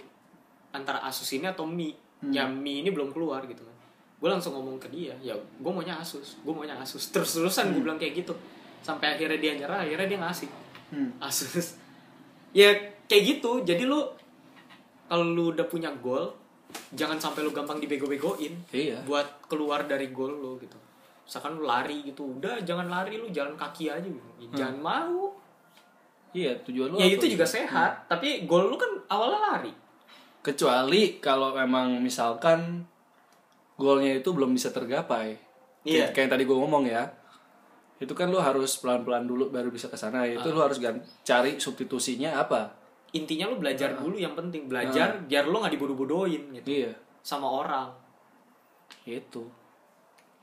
B: antara Asus ini atau Mi. Ya Mi ini belum keluar gitu kan. Gue langsung ngomong ke dia ya gue maunya Asus gue maunya Asus. Terus terusan gue bilang kayak gitu. Sampai akhirnya dia nyerah akhirnya dia ngasih
C: Hmm.
B: Asus. Ya kayak gitu. Jadi lu kalau lu udah punya goal jangan sampai lu gampang dibego-begoin
C: Iya.
B: buat keluar dari goal lu gitu misalkan lu lari gitu udah jangan lari lu jalan kaki aja gitu Ya, jangan mau
C: Iya, tujuan lu
B: ya itu juga
C: gitu?
B: sehat tapi goal lu kan awalnya lari
C: Kecuali kalau memang misalkan goalnya itu belum bisa tergapai.
B: Iya.
C: Kayak, kayak yang tadi gue ngomong ya. Itu kan lu harus pelan-pelan dulu baru bisa ke sana. Itu lu harus cari substitusinya apa?
B: Intinya lu belajar dulu yang penting. Belajar biar lu nggak dibodoh-bodohin gitu.
C: Iya,
B: sama orang.
C: Itu.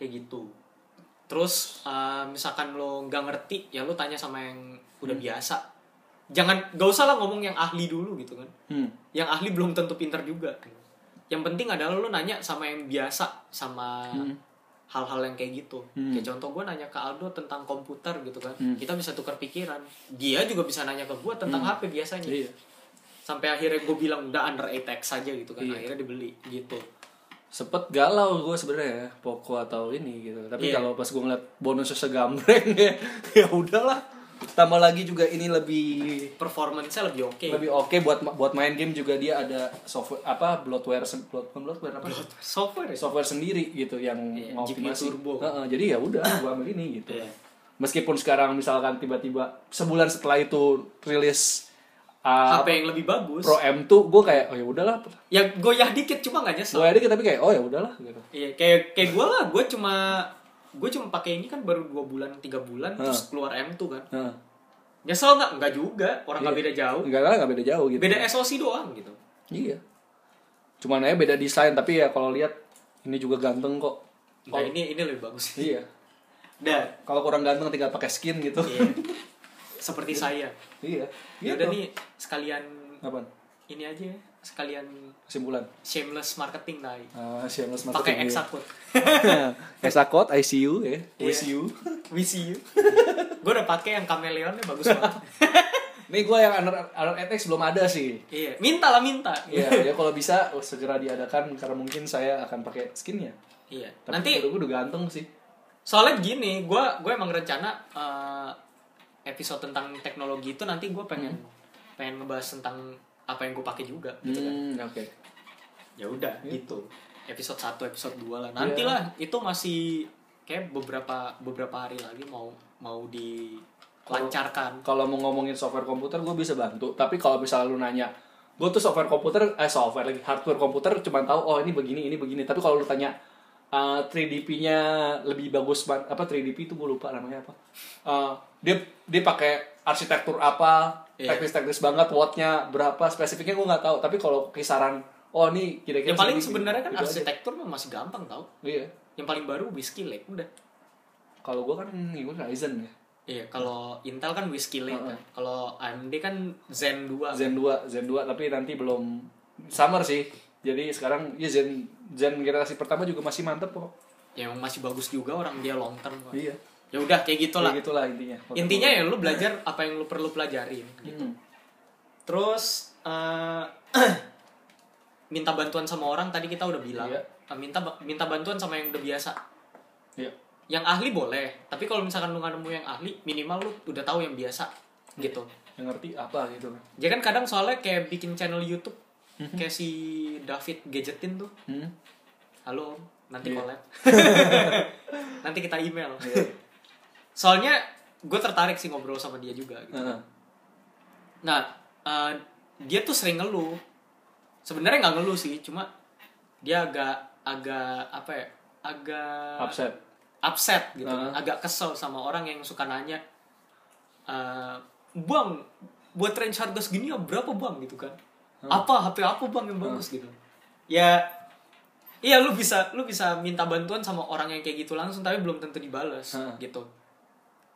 B: kayak gitu. Terus uh, misalkan lo nggak ngerti ya lo tanya sama yang udah biasa. Jangan gak usah lah ngomong yang ahli dulu gitu kan.
C: Hmm.
B: yang ahli belum tentu pinter juga. Yang penting adalah lo nanya sama yang biasa sama hal-hal yang kayak gitu
C: Hmm.
B: kayak contoh gue nanya ke Aldo tentang komputer gitu kan
C: Hmm.
B: kita bisa tukar pikiran dia juga bisa nanya ke gue tentang HP biasanya
C: Iya.
B: sampai akhirnya gue bilang udah under 8x saja gitu kan
C: Iya.
B: akhirnya dibeli gitu
C: Sempet galau gue sebenarnya ya, Poco atau ini gitu. Tapi
B: Iya.
C: kalau pas gue ngeliat bonusnya segambreng ya, ya udahlah. Tambah lagi juga ini lebih
B: performance-nya lebih oke
C: lebih oke buat buat main game juga dia ada software apa bloatware bloat, bloatware apa
B: software ya?
C: software sendiri gitu yang
B: Iya,
C: ngoptimasi.
B: GPU turbo.
C: Heeh, jadi ya udah gua ambil ini gitu
B: Iya.
C: meskipun sekarang misalkan tiba-tiba sebulan setelah itu rilis uh,
B: HP yang lebih bagus
C: Pro M2 gue kayak oh ya udahlah
B: ya goyah dikit cuma nggak nyesel
C: gue ada tapi kayak oh ya udahlah gitu
B: iya kayak kayak gue lah gue cuma gue cuma pakai ini kan baru dua bulan tiga bulan
C: Hah.
B: terus keluar M2 kan.
C: Nah,
B: nyesel nggak? Nggak juga. Orang nggak
C: Iya.
B: beda jauh.
C: Enggak lah nggak beda jauh gitu.
B: Beda SoC doang gitu.
C: Iya. Cuman aja beda desain tapi ya kalau lihat ini juga ganteng kok.
B: Nah ini ini lebih bagus.
C: Iya.
B: Dan
C: kalau kurang ganteng tinggal pakai skin gitu.
B: Iya. seperti saya.
C: Iya.
B: Ya udah nih sekalian
C: Apaan?
B: ini aja. ya, sekalian
C: kesimpulan
B: shameless marketing nah
C: Ah, shameless
B: pakai
C: marketing.
B: Exacode
C: Exacode ICU ya.
B: Iya.
C: With you.
B: we see you gue udah pakai yang kameleonnya bagus banget
C: Nih gue yang under, under ATX belum ada sih.
B: iya minta lah minta
C: Iya, ya kalau bisa oh, segera diadakan karena mungkin saya akan pakai skinnya.
B: iya
C: Tapi
B: nanti
C: gue udah ganteng sih.
B: soalnya gini gue gue emang rencana eh, episode tentang teknologi itu nanti gue pengen pengen ngebahas tentang apa yang gue pakai juga gitu kan.
C: Hmm, oke.
B: ya udah
C: Gitu.
B: gitu. Episode 1 episode 2 lah. Nantilah itu masih kayak beberapa beberapa hari lagi mau mau dilancarkan.
C: Kalau mau ngomongin software komputer gue bisa bantu, tapi kalau misalnya lu nanya gue tuh software komputer eh software lagi hardware komputer cuma tahu oh ini begini ini begini. Tapi kalau lu tanya uh, 3DP-nya lebih bagus apa 3DP itu gue lupa namanya apa. Uh, dia dia pakai arsitektur apa
B: Iya.
C: teknis-teknis banget wattnya berapa spesifiknya gue nggak tahu tapi kalau kisaran oh ini kira-kira
B: yang paling sebenarnya kan
C: gitu aja.
B: arsitektur mah masih gampang tau
C: iya
B: yang paling baru Whiskey Lake udah
C: kalau gue kan ngikut Ryzen ya
B: iya kalau Intel kan Whiskey Lake
C: Heeh.
B: kan. kalau AMD kan Zen 2
C: Zen 2 Zen 2 tapi nanti belum summer sih jadi sekarang ya Zen Zen generasi pertama juga masih mantep kok
B: yang masih bagus juga orang dia long term kok.
C: iya
B: ya udah kayak gitulah.
C: Kayak gitulah intinya
B: intinya ya lu belajar apa yang lu perlu pelajarin gitu.
C: Hmm.
B: terus eh, minta bantuan sama orang tadi kita udah bilang.
C: Iya.
B: Eh, minta minta bantuan sama yang udah biasa.
C: Iya.
B: Yang ahli boleh tapi kalau misalkan lu nggak nemu yang ahli minimal lu udah tahu yang biasa gitu.
C: Yang ngerti apa gitu
B: ya kan kadang soalnya kayak bikin channel YouTube kayak si David Gadgetin tuh.
C: Hmm.
B: halo nanti
C: Iya.
B: collab. Nanti kita email.
C: Iya.
B: Soalnya gue tertarik sih ngobrol sama dia juga gitu.
C: Heeh.
B: nah eh, dia tuh sering ngeluh. Sebenarnya nggak ngeluh sih cuma dia agak agak apa ya agak
C: upset.
B: upset gitu.
C: Heeh.
B: agak kesel sama orang yang suka nanya eh, bang buat range harga segini ya berapa bang? Gitu kan. Apa? HP apa bang yang bagus gitu. Ya iya lu bisa lu bisa minta bantuan sama orang yang kayak gitu langsung tapi belum tentu dibales
C: Heeh.
B: gitu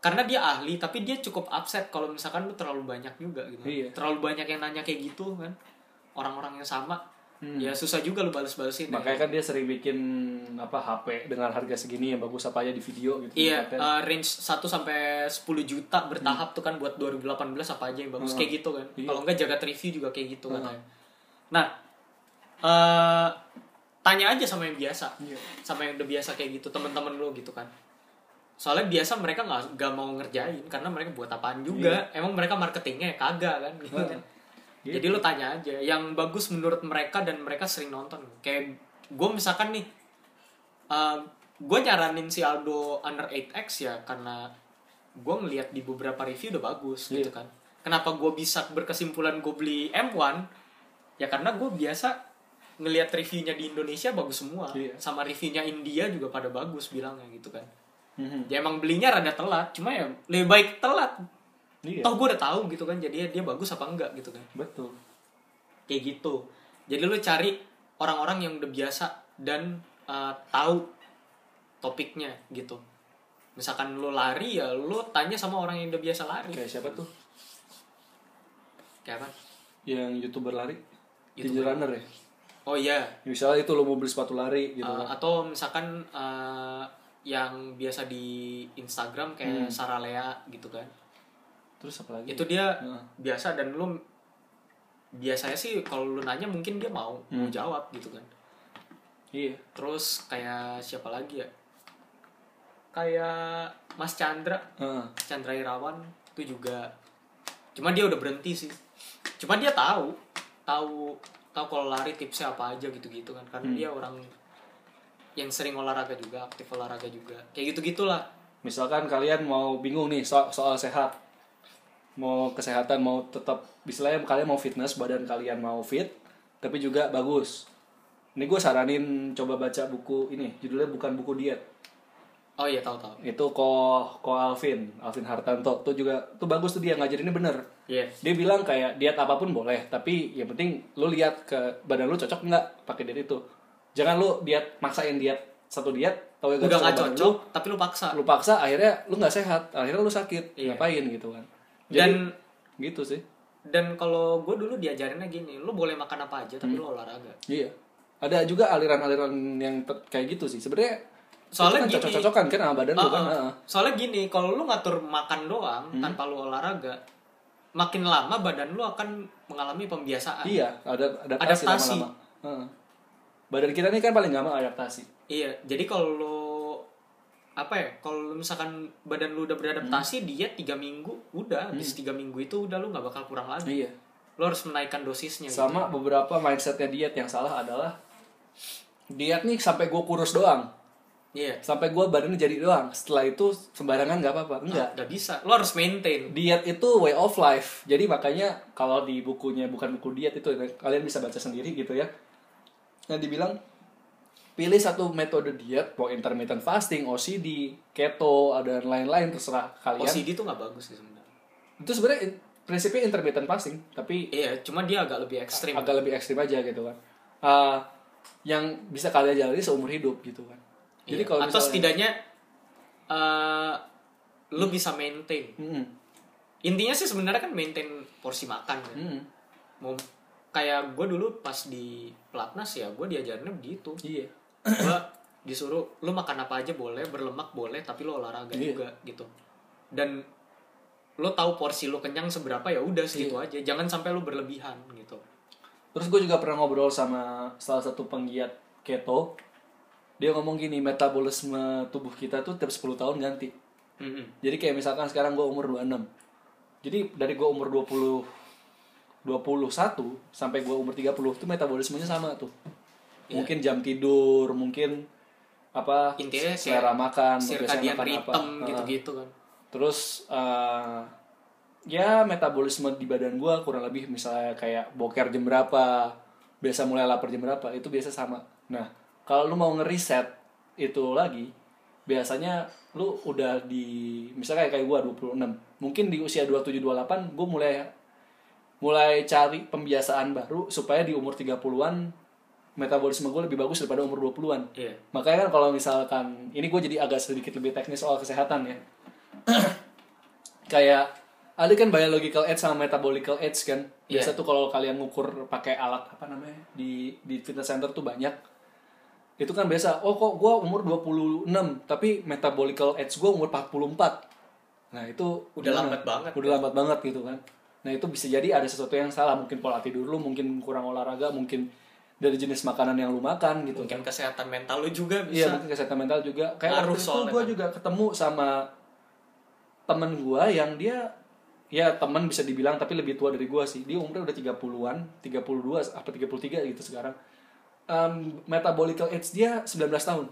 B: karena dia ahli tapi dia cukup upset kalau misalkan lu terlalu banyak juga gitu
C: Iya.
B: terlalu banyak yang nanya kayak gitu kan orang-orang yang sama
C: Hmm.
B: ya susah juga lu bales-balesin ya.
C: makanya kan dia sering bikin apa HP dengan harga segini yang bagus apa aja di video gitu
B: Iya, uh, range 1 sampai 10 juta bertahap tuh kan buat 2018 apa aja yang bagus
C: Hmm.
B: kayak gitu kan.
C: Iya.
B: Kalau enggak jaga review juga kayak gitu
C: Hmm.
B: katanya. Nah, eh tanya aja sama yang biasa.
C: Iya.
B: Sama yang udah biasa kayak gitu, teman-teman lo gitu kan. Soalnya biasa mereka nggak nggak mau ngerjain karena mereka buat apaan juga. Emang mereka marketingnya ya kagak kan gitu
C: Hmm.
B: kan.
C: Gitu.
B: Jadi lo tanya aja yang bagus menurut mereka dan mereka sering nonton. Kayak gue misalkan nih gue nyaranin si Aldo Under 8X ya karena gue ngelihat di beberapa review udah bagus
C: Iya.
B: gitu kan. Kenapa gue bisa berkesimpulan gue beli M1? Ya karena gue biasa ngelihat reviewnya di Indonesia bagus semua,
C: Iya.
B: sama reviewnya India juga pada bagus bilangnya gitu kan.
C: Mhm.
B: Ya emang belinya rada telat, cuma ya lebih baik telat.
C: Iya.
B: Toh gue udah tahu gitu kan, jadi dia bagus apa enggak gitu kan.
C: Betul.
B: Kayak gitu. Jadi lu cari orang-orang yang udah biasa dan uh, tahu topiknya gitu. Misalkan lu lari ya lu tanya sama orang yang udah biasa lari.
C: Kayak siapa tuh?
B: Kayak apa?
C: Yang youtuber lari?
B: YouTuber.
C: Runner ya?
B: Oh iya.
C: Misalnya itu lo mau beli sepatu lari gitu
B: Uh, atau misalkan uh, yang biasa di Instagram kayak
C: Hmm.
B: Sarah Lea gitu kan
C: terus apa lagi
B: itu dia
C: Heeh.
B: biasa dan lu biasanya sih kalau lu nanya mungkin dia mau mau
C: Hmm.
B: jawab gitu kan
C: iya
B: Terus kayak siapa lagi ya? Kayak Mas Chandra,
C: Heeh.
B: Chandra Irawan itu juga. Cuma dia udah berhenti sih. Cuma dia tahu, tahu tahu kalau lari tipsnya apa aja gitu-gitu kan. Karena
C: Hmm.
B: dia orang yang sering olahraga juga, aktif olahraga juga. Kayak gitu-gitulah.
C: misalkan kalian mau bingung nih so- soal sehat mau kesehatan mau tetap misalnya kalian mau fitness badan kalian mau fit tapi juga bagus ini gue saranin coba baca buku ini judulnya bukan buku diet
B: Oh iya tahu tahu.
C: itu ko ko Alvin Alvin Hartanto tuh juga tuh bagus tuh dia ngajarinnya bener
B: Iya.
C: dia bilang kayak diet apa pun boleh tapi yang penting lu lihat ke badan lu cocok nggak pakai diet itu jangan lu diet maksain diet satu diet tau ya
B: Udah nggak
C: badan lu,
B: cocok, tapi lu paksa.
C: lu paksa akhirnya lu nggak sehat akhirnya lu sakit
B: Iya.
C: ngapain gitu kan
B: Dan
C: gitu sih
B: dan kalau gue dulu diajarinnya gini, lu boleh makan apa aja tapi lu olahraga.
C: iya ada juga aliran-aliran yang kayak gitu sih sebenarnya
B: Soalnya
C: kan
B: gini-
C: cocok-cocokan kan sama badan lu
B: Ah,
C: kan
B: ah.
C: Heeh.
B: Soalnya gini, kalau lu ngatur makan doang tanpa lu olahraga, makin lama badan lu akan mengalami pembiasaan.
C: iya ada adaptasi,
B: Adaptasi.
C: lama-lama Heeh. Badan kita nih kan paling gampang adaptasi
B: Iya, jadi kalau apa ya? Kalau misalkan badan lu udah beradaptasi, diet tiga minggu, udah habis tiga minggu itu udah lu nggak bakal kurang lagi.
C: iya
B: Lu harus menaikkan dosisnya. gitu.
C: sama beberapa mindsetnya diet yang salah adalah diet nih sampai gue kurus doang
B: Iya.
C: sampai gue badannya jadi doang setelah itu sembarangan nggak apa-apa enggak
B: Nggak bisa. Lo harus maintain.
C: diet itu way of life jadi makanya kalau di bukunya bukan buku diet itu kalian bisa baca sendiri gitu ya nah dibilang pilih satu metode diet mau intermittent fasting OCD keto ada lain-lain terserah kalian
B: OCD tuh nggak bagus sih sebenarnya.
C: itu sebenarnya in- prinsipnya intermittent fasting tapi
B: Iya, cuma dia agak lebih ekstrim.
C: agak lebih ekstrim aja gitu kan Ah, yang bisa kalian jalani seumur hidup gitu kan jadi
B: Iya.
C: kalau
B: atau
C: misalnya
B: setidaknya eh lu bisa maintain.
C: Mm-mm.
B: Intinya sih sebenarnya kan maintain porsi makan kan. Mau kayak gue dulu pas di pelatnas ya gue diajarinnya begitu.
C: iya
B: gue disuruh lu makan apa aja boleh berlemak boleh tapi lu olahraga
C: Iya.
B: juga gitu dan lu tahu porsi lu kenyang seberapa ya udah segitu
C: Iya.
B: aja jangan sampai lu berlebihan gitu
C: Terus gue juga pernah ngobrol sama salah satu penggiat keto. Dia ngomong gini, metabolisme tubuh kita tuh tiap 10 tahun ganti.
B: Mm-mm.
C: Jadi kayak misalkan sekarang gue umur 26. Jadi dari gue umur 20 21 sampai gue umur 30 tuh metabolismenya sama tuh.
B: Iya.
C: Mungkin jam tidur, mungkin apa
B: intinya
C: selera makan, biasanya makan Heeh.
B: gitu-gitu kan
C: Terus eh, ya metabolisme di badan gua kurang lebih misalnya kayak boker jam berapa, biasa mulai lapar jam berapa, itu biasa sama. Nah, kalau lu mau ngeriset itu lagi, biasanya lu udah di misalnya kayak kayak gua 26. Mungkin di usia 27 28 gua mulai mulai cari pembiasaan baru supaya di umur 30-an metabolisme gue lebih bagus daripada umur 20-an.
B: iya
C: Makanya kan kalau misalkan ini gue jadi agak sedikit lebih teknis soal kesehatan ya. Kayak ada kan biological age sama metabolical age kan. Biasa
B: Iya.
C: tuh kalau kalian ngukur pakai alat apa namanya di di fitness center tuh banyak. Itu kan biasa, oh kok gue umur 26 tapi metabolical age gue umur 44. Nah itu
B: Udah lambat banget.
C: Udah lambat banget gitu kan. Nah itu bisa jadi ada sesuatu yang salah. Mungkin pola tidur lu, mungkin kurang olahraga, mungkin dari jenis makanan yang lu makan gitu.
B: mungkin kesehatan mental lu juga
C: Iya
B: bisa
C: mungkin kesehatan mental juga. Kayak
B: Ngaruh
C: waktu itu gue
B: kan.
C: juga ketemu sama temen gue yang dia ya temen bisa dibilang tapi lebih tua dari gue sih. Dia umurnya udah 30-an, 32 apa 33 gitu sekarang. Um, metabolical age dia 19 tahun.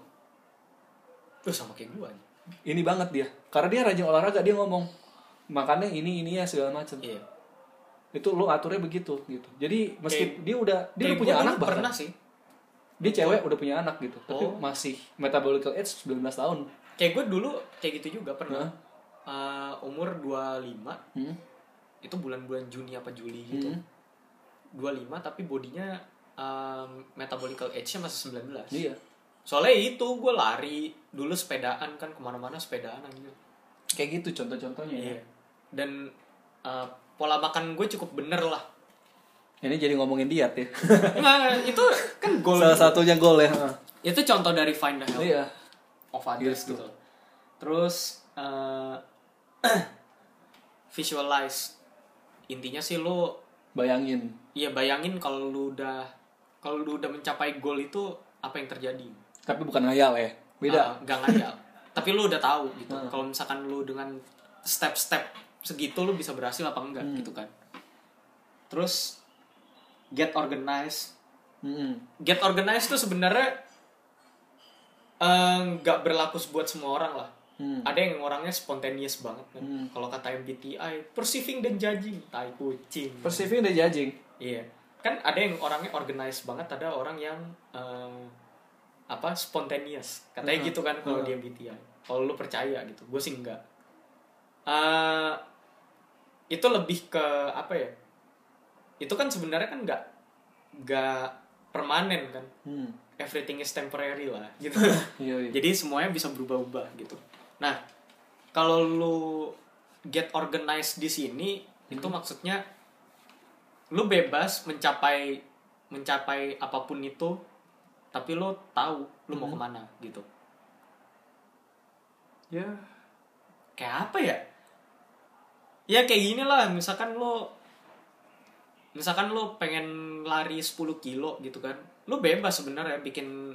B: tuh sama kayak gua nih.
C: Ini banget dia. Karena dia rajin olahraga, dia ngomong makannya ini ini ya segala macam.
B: iya
C: Itu lo aturnya begitu gitu. Jadi meski dia udah dia udah punya
B: gua
C: anak bahkan.
B: pernah sih
C: Dia cewek udah punya anak gitu. Tapi
B: Oh.
C: masih metabolical age 19 tahun.
B: kayak gue dulu kayak gitu juga pernah? Eh, umur 25
C: Hmm.
B: itu bulan-bulan Juni apa Juli gitu
C: Hmm.
B: 25 tapi bodinya um, metabolical age-nya masih 19
C: Iya.
B: soalnya itu gue lari dulu sepedaan kan ke mana-mana sepedaan anjir
C: Kayak gitu contoh-contohnya ya.
B: iya dan uh, pola makan gue cukup bener lah
C: Ini jadi ngomongin diet ya.
B: Nggak, itu kan goal
C: Salah satunya goal ya.
B: itu contoh dari find the health
C: Iya.
B: of others
C: Gitu.
B: terus uh, visualize intinya sih lo
C: Bayangin.
B: ya bayangin kalau lu udah kalau lu udah mencapai goal itu apa yang terjadi
C: Tapi bukan ngayal ya. Beda.
B: Ah, nggak ngayal tapi lu udah tahu gitu
C: Ah.
B: kalau misalkan lu dengan step-step segitu lu bisa berhasil apa enggak
C: Hmm.
B: gitu kan terus get organized
C: Mm-mm.
B: get organized tuh sebenarnya eh, nggak berlaku buat semua orang lah
C: Hmm.
B: ada yang orangnya spontaneous banget kan
C: Hmm.
B: kalau kata MBTI perceiving dan judging tai kucing
C: Perceiving dan judging.
B: Iya. Kan ada yang orangnya organized banget, ada orang yang eh, apa spontaneous. Katanya
C: Hmm.
B: gitu kan kalau
C: Hmm.
B: dia MBTI. Kalau lu percaya gitu. Gue sih enggak. Eh itu lebih ke apa ya? Itu kan sebenarnya kan enggak enggak permanen kan.
C: Hmm.
B: Everything is temporary lah gitu.
C: Iya, iya.
B: Jadi semuanya bisa berubah-ubah gitu. Nah, kalau lu get organized di sini itu maksudnya lu bebas mencapai mencapai apa pun itu tapi lu tahu lu mau ke mana gitu.
C: Ya.
B: Kayak apa ya? Ya kayak gini lah, misalkan lu misalkan lu pengen lari 10 kilo gitu kan. Lu bebas sebenarnya bikin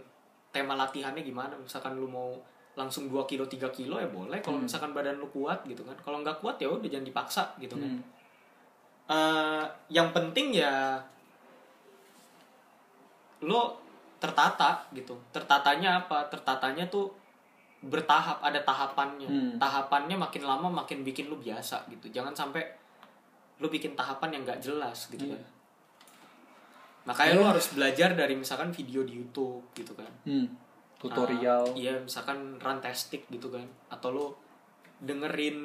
B: tema latihannya gimana. Misalkan lu mau langsung 2 kilo 3 kilo ya boleh kalau misalkan badan lu kuat gitu kan. Kalau nggak kuat ya udah jangan dipaksa gitu kan.
C: Hmm.
B: Eh, yang penting ya lo tertata gitu. Tertatanya apa? Tertatanya tuh bertahap ada tahapannya
C: Hmm.
B: tahapannya makin lama makin bikin lu biasa gitu jangan sampai lu bikin tahapan yang nggak jelas gitu
C: Iya.
B: kan makanya lu
C: Eh.
B: harus belajar dari misalkan video di YouTube gitu kan
C: Hmm. Tutorial.
B: Ah, iya misalkan runtastic gitu kan atau lu dengerin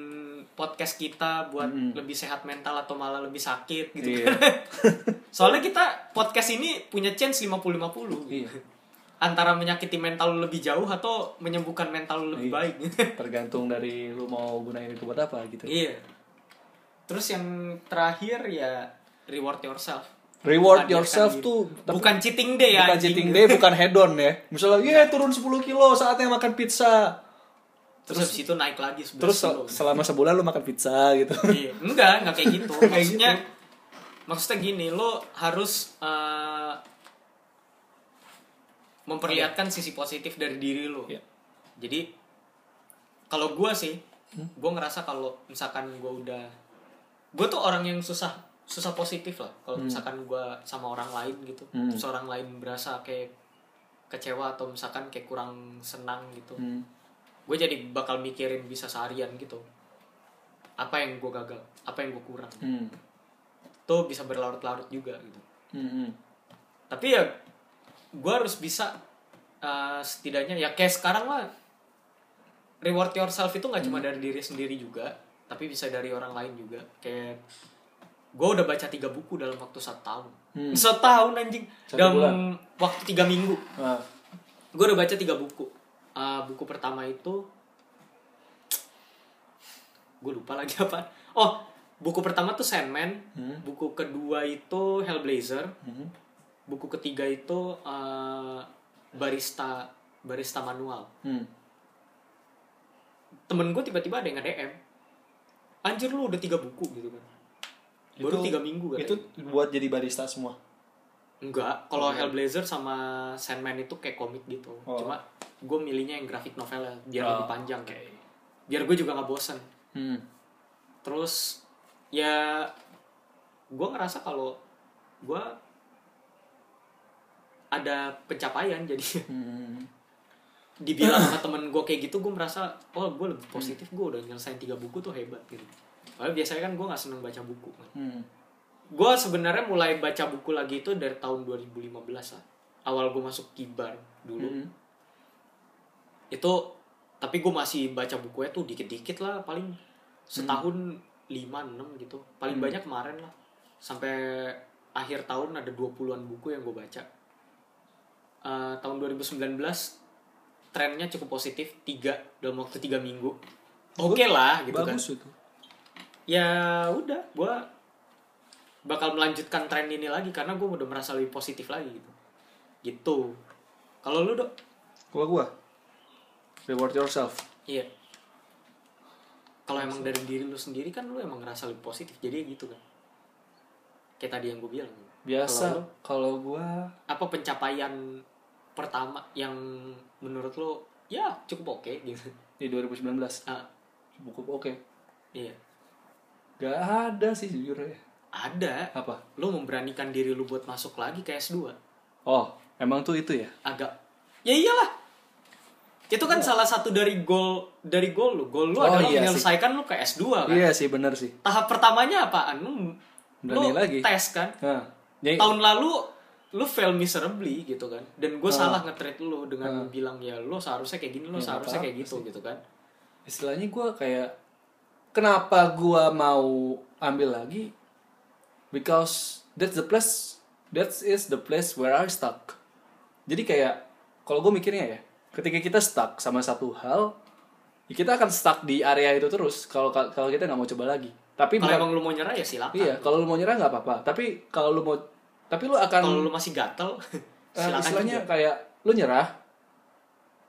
B: podcast kita buat
C: Mm-mm.
B: lebih sehat mental atau malah lebih sakit gitu
C: Iya.
B: kan soalnya kita podcast ini punya chance 50-50
C: Iya.
B: Antara menyakiti mental lu lebih jauh atau menyembuhkan mental lu lebih
C: Iya.
B: baik
C: Tergantung dari lu mau gunain itu buat apa gitu.
B: iya terus yang terakhir ya reward yourself
C: Reward
B: Hadirkan
C: yourself
B: diri.
C: tuh tapi
B: bukan cheating day ya
C: bukan
B: anjing.
C: cheating day, bukan hedon ya. Misalnya, iya turun 10 kilo saatnya makan pizza.
B: terus habis itu naik lagi 11
C: Terus
B: kilo.
C: sel- selama sebulan lu makan pizza gitu.
B: Iya, enggak, enggak kayak gitu.
C: Kayak
B: Maksudnya
C: gitu.
B: maksudnya gini, lo harus eh, memperlihatkan sisi positif dari diri lo.
C: Iya.
B: Jadi kalau gua sih, gua ngerasa kalau misalkan gua udah gua tuh orang yang susah susah positif lah kalau misalkan gua sama orang lain gitu.
C: Hmm.
B: Terus orang lain berasa kayak kecewa atau misalkan kayak kurang senang gitu
C: Hmm.
B: gue jadi bakal mikirin bisa seharian gitu apa yang gue gagal apa yang gue kurang
C: Hmm.
B: tuh bisa berlarut-larut juga gitu
C: Hmm, hmm.
B: tapi ya gue harus bisa uh, setidaknya ya kayak sekarang lah reward yourself itu nggak cuma dari diri sendiri juga tapi bisa dari orang lain juga kayak gue udah baca tiga buku dalam waktu satu tahun
C: Hmm.
B: satu tahun anjing
C: Satu
B: dalam
C: bulan.
B: waktu tiga minggu
C: Ah.
B: gue udah baca tiga buku Uh, buku pertama itu gue lupa lagi apa oh buku pertama tuh Sandman
C: Hmm.
B: buku kedua itu Hellblazer
C: Hmm.
B: Buku ketiga itu uh, barista barista manual
C: Hmm.
B: temen gue tiba-tiba ada yang nge-DM anjir lu udah tiga buku gitu kan baru tiga minggu kan
C: Itu buat jadi barista semua.
B: enggak kalau
C: Oh.
B: Hellblazer sama Sandman itu kayak komik gitu
C: Oh.
B: cuma gue milihnya yang grafik novel ya, biar
C: Oh,
B: lebih panjang kayak biar gue juga nggak bosen
C: Hmm.
B: terus ya gue ngerasa kalau gue ada pencapaian jadi
C: Hmm.
B: dibilang sama temen gue kayak gitu gue merasa oh gue lebih positif gue udah nyelesain tiga buku tuh hebat gitu Padahal biasanya kan gue nggak seneng baca buku kan.
C: Hmm.
B: gue sebenarnya mulai baca buku lagi itu dari tahun 2015 lah awal gue masuk kibar dulu
C: Hmm.
B: itu tapi gue masih baca bukunya tuh dikit-dikit lah paling setahun lima enam gitu paling
C: Hmm.
B: banyak kemarin lah sampai akhir tahun ada 20-an buku yang gue baca Eh, tahun 2019 trennya cukup positif tiga dalam waktu tiga minggu. Oke lah gitu kan.
C: Bagus itu.
B: ya udah gue bakal melanjutkan tren ini lagi karena gue udah merasa lebih positif lagi gitu. Gitu. Kalau lu dok?
C: Kalau gua. Reward yourself.
B: iya. Kalau emang dari diri lu sendiri kan lu emang ngerasa lebih positif jadi gitu kan. Kayak tadi yang gue bilang.
C: Biasa.
B: Kalau
C: gua
B: apa pencapaian pertama yang menurut lu ya cukup oke gitu
C: di 2019
B: Ah,
C: cukup oke.
B: iya
C: Gak ada sih jujur ya.
B: ada
C: Apa?
B: lu memberanikan diri lu buat masuk lagi ke S2
C: Oh, emang tuh itu ya?
B: agak ya iyalah itu kan salah satu dari goal dari goal lu goal lu
C: Oh,
B: adalah
C: iya sih.
B: menyelesaikan lu ke S2 kan
C: Iya sih bener sih.
B: tahap pertamanya apaan lu
C: Berani
B: lu
C: lagi.
B: tes kan
C: Nah, jadi
B: tahun lalu lu fail miserably gitu kan dan gue
C: Ah.
B: salah nge-treat lu dengan
C: Ah.
B: bilang ya lu seharusnya kayak gini lu
C: Ya,
B: seharusnya kayak gitu gitu kan
C: istilahnya gua kayak kenapa gua mau ambil lagi? Because that's the place that is the place where I stuck. Jadi kayak kalau gue mikirnya ya, ketika kita stuck sama satu hal, ya kita akan stuck di area itu terus. Kalau kalau kita nggak mau coba lagi. Tapi
B: kalau emang lu mau nyerah ya silakan
C: iya, kalau lu mau nyerah nggak apa-apa. Tapi kalau lu mau, tapi lu akan
B: kalau lu masih gatel silakan
C: istilahnya
B: juga
C: kayak lu nyerah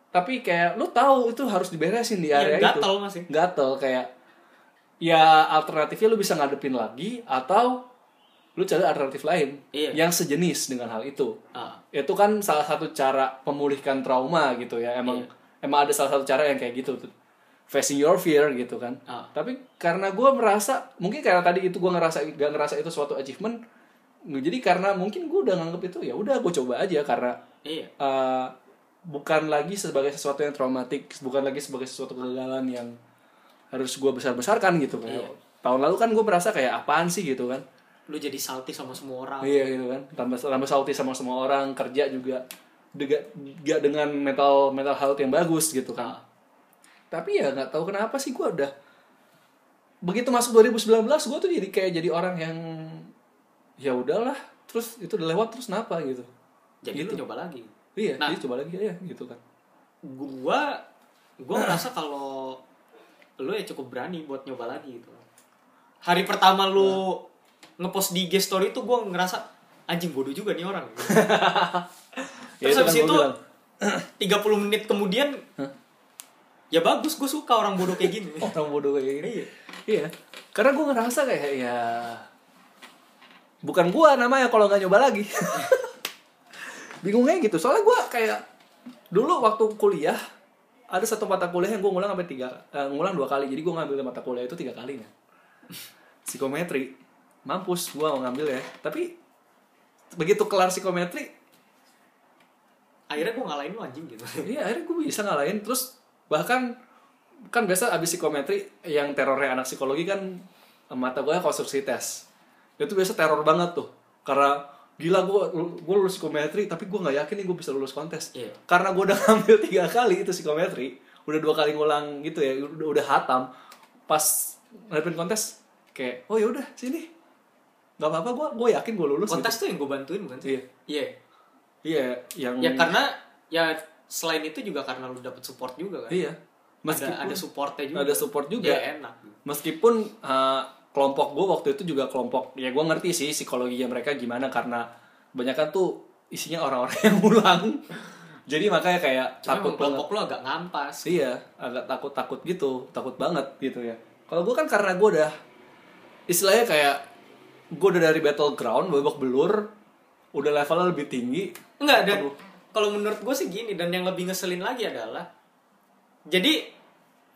C: tapi kayak lu tahu itu harus diberesin di
B: Iya,
C: area itu
B: gatel masih.
C: gatel kayak ya alternatifnya lu bisa ngadepin lagi atau lu cari alternatif lain
B: Iya.
C: yang sejenis dengan hal itu
B: Ah,
C: itu kan salah satu cara memulihkan trauma gitu ya emang
B: Iya.
C: emang ada salah satu cara yang kayak gitu tuh facing your fear gitu kan
B: Ah.
C: tapi karena gue merasa mungkin karena tadi itu gue ngerasa gak ngerasa itu suatu achievement jadi karena mungkin gue udah nganggep itu ya udah gue coba aja karena
B: iya.
C: uh, bukan lagi sebagai sesuatu yang traumatik bukan lagi sebagai sesuatu kegagalan yang harus gue besar besarkan gitu kan.
B: Iya.
C: tahun lalu kan gue merasa kayak apaan sih? gitu kan.
B: Lu jadi salty sama semua orang.
C: Iya gitu kan. Tambah tambah salty sama semua orang kerja juga juga gak dengan mental mental health yang bagus gitu kan.
B: Ah.
C: tapi ya nggak tahu kenapa sih gue udah begitu masuk 2019 gue tuh jadi kayak jadi orang yang ya udahlah terus itu udah lewat terus kenapa gitu
B: jadi
C: Gitu.
B: nyoba lagi
C: iya
B: Nah.
C: jadi coba lagi ya gitu kan
B: gua gua ngerasa kalau lu ya cukup berani buat nyoba lagi gitu hari pertama lu ngepost di IG story itu gua ngerasa anjing bodoh juga nih orang
C: Ya,
B: terus
C: itu kan
B: habis
C: gua
B: itu
C: bilang.
B: 30 menit kemudian
C: Hah?
B: ya bagus gue suka orang bodoh kayak gini
C: orang bodoh kayak gini
B: Iya.
C: iya karena gue ngerasa kayak ya bukan gue namanya kalau nggak nyoba lagi. Bingungnya gitu. Soalnya gue kayak dulu waktu kuliah ada satu mata kuliah yang gue ngulang sampai tiga eh, ngulang dua kali. Jadi gue ngambil mata kuliah itu tiga kali kan psikometri. Mampus gue ngambil ya. Tapi begitu kelar psikometri
B: akhirnya gue ngalahin lu anjing gitu.
C: Iya akhirnya gue bisa ngalahin. Terus bahkan kan biasa abis psikometri yang terornya anak psikologi kan mata gue konstruksi tes itu biasa teror banget tuh. Karena gila gue gue lulus psikometri tapi gue nggak yakin nih gue bisa lulus kontes.
B: Iya.
C: karena gue udah ngambil tiga kali itu psikometri udah dua kali ngulang gitu ya udah, udah hatam. Pas ngadepin kontes kayak oh ya udah sini. Nggak apa-apa gue gue yakin gue lulus
B: kontes tuh yang gue bantuin bukan sih?
C: Iya.
B: iya.
C: Iya yang
B: ya karena ya selain itu juga karena lu dapet support juga kan?
C: Iya.
B: Ada ada supportnya juga.
C: Ada support juga.
B: Ya enak.
C: Meskipun uh, kelompok gue waktu itu juga kelompok ya gue ngerti sih psikologinya mereka gimana karena kebanyakan tuh isinya orang-orang yang ulang jadi makanya kayak
B: Cuma
C: takut
B: kelompok lu agak ngampas.
C: Iya agak takut takut gitu takut banget gitu ya. Kalau gue kan karena gue udah istilahnya kayak gue udah dari battleground babak belur udah levelnya lebih tinggi.
B: Enggak dan
C: Perlu.
B: kalau menurut gue sih gini dan yang lebih ngeselin lagi adalah jadi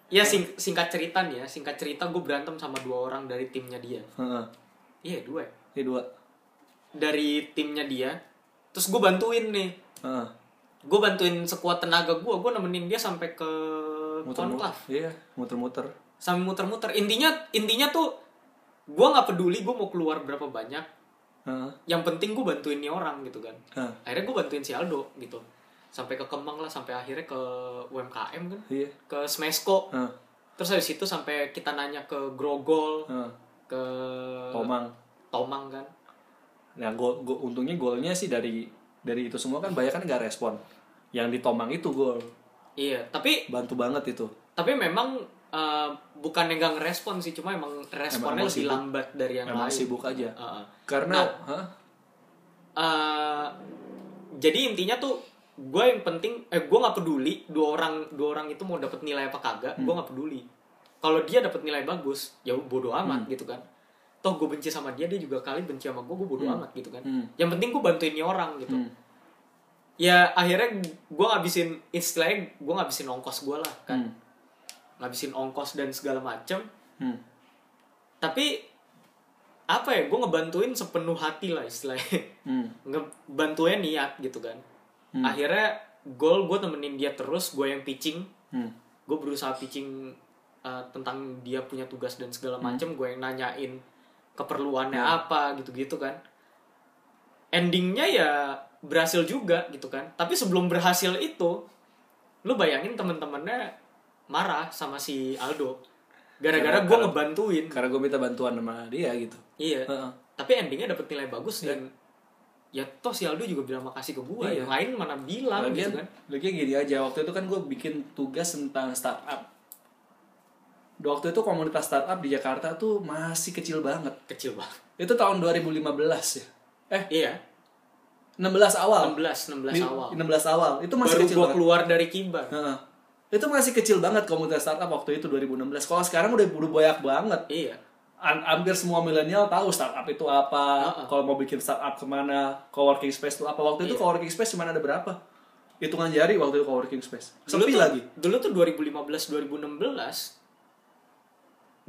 B: ya sing- singkat cerita nih ya. Singkat cerita gue berantem sama dua orang dari timnya dia.
C: Heeh.
B: iya dua ya.
C: ini dua.
B: Dari timnya dia. Terus gue bantuin nih.
C: Heeh.
B: gue bantuin sekuat tenaga gue gue nemenin dia sampai ke
C: muter-muter.
B: Konklav
C: iya muter-muter.
B: Sampai muter-muter. Intinya intinya tuh gue nggak peduli gue mau keluar berapa banyak.
C: Heeh.
B: yang penting gue bantuin nih orang gitu kan.
C: Heeh.
B: akhirnya gue bantuin si Aldo gitu sampai ke Kemang lah sampai akhirnya ke UMKM kan
C: iya
B: ke Smesco
C: Heeh.
B: terus habis itu sampai kita nanya ke Grogol
C: Heeh.
B: ke
C: Tomang
B: Tomang kan
C: Nah, gol, gol- untungnya golnya sih dari dari itu semua kan banyak kan nggak respon. Yang di Tomang itu gol
B: iya tapi
C: bantu banget itu.
B: tapi memang eh, bukan yang gak ngerespon sih cuma emang responnya
C: Emang
B: lebih
C: sibuk.
B: lambat dari yang
C: Emang
B: lain
C: sibuk aja.
B: Heeh.
C: Karena,
B: Nah.
C: hah?
B: Eh, jadi intinya tuh gue yang penting eh gue nggak peduli dua orang dua orang itu mau dapat nilai apa kagak gue nggak peduli. Kalau dia dapat nilai bagus ya bodoh amat gitu kan. Toh gue benci sama dia dia juga kali benci sama gue gue bodoh amat gitu kan.
C: Hmm.
B: yang penting gue bantuin orang gitu.
C: Hmm.
B: ya akhirnya gue ngabisin istilahnya gue ngabisin ongkos gue lah kan.
C: Hmm.
B: ngabisin ongkos dan segala macem.
C: Hmm.
B: tapi apa ya gue ngebantuin sepenuh hati lah istilahnya.
C: Hmm.
B: ngebantuin niat gitu kan
C: Hmm.
B: akhirnya goal gue temenin dia terus gue yang pitching
C: Hmm.
B: gue berusaha pitching uh, tentang dia punya tugas dan segala
C: Hmm.
B: macem gue yang nanyain keperluannya apa gitu-gitu kan endingnya ya berhasil juga gitu kan tapi sebelum berhasil itu lu bayangin temen-temennya marah sama si Aldo gara-gara gue ngebantuin
C: Karena gue minta bantuan sama dia gitu.
B: iya
C: Heeh.
B: tapi endingnya dapet nilai bagus dan ya toh si Aldo juga bilang makasih ke gue
C: Iya.
B: yang lain mana bilang
C: Lagian,
B: gitu kan
C: lagian gini aja waktu itu kan gue bikin tugas tentang startup. Waktu itu komunitas startup di Jakarta tuh masih kecil banget.
B: kecil banget
C: Itu tahun 2015 ya. Eh,
B: iya
C: 16 awal.
B: 16 16
C: Di-
B: awal
C: 16 awal. Itu masih
B: baru
C: kecil
B: gue
C: banget.
B: keluar dari kibar
C: Heeh. Itu masih kecil banget komunitas startup waktu itu 2016. Kalau sekarang udah banyak banget.
B: iya
C: hampir semua milenial tahu startup itu apa.
B: Heeh.
C: Kalau mau bikin startup ke mana, coworking space itu apa. Waktu itu
B: Iya.
C: coworking space cuma ada berapa? Hitungan jari waktu itu coworking space.
B: dulu
C: Sepi
B: tuh,
C: lagi.
B: dulu tuh 2015 2016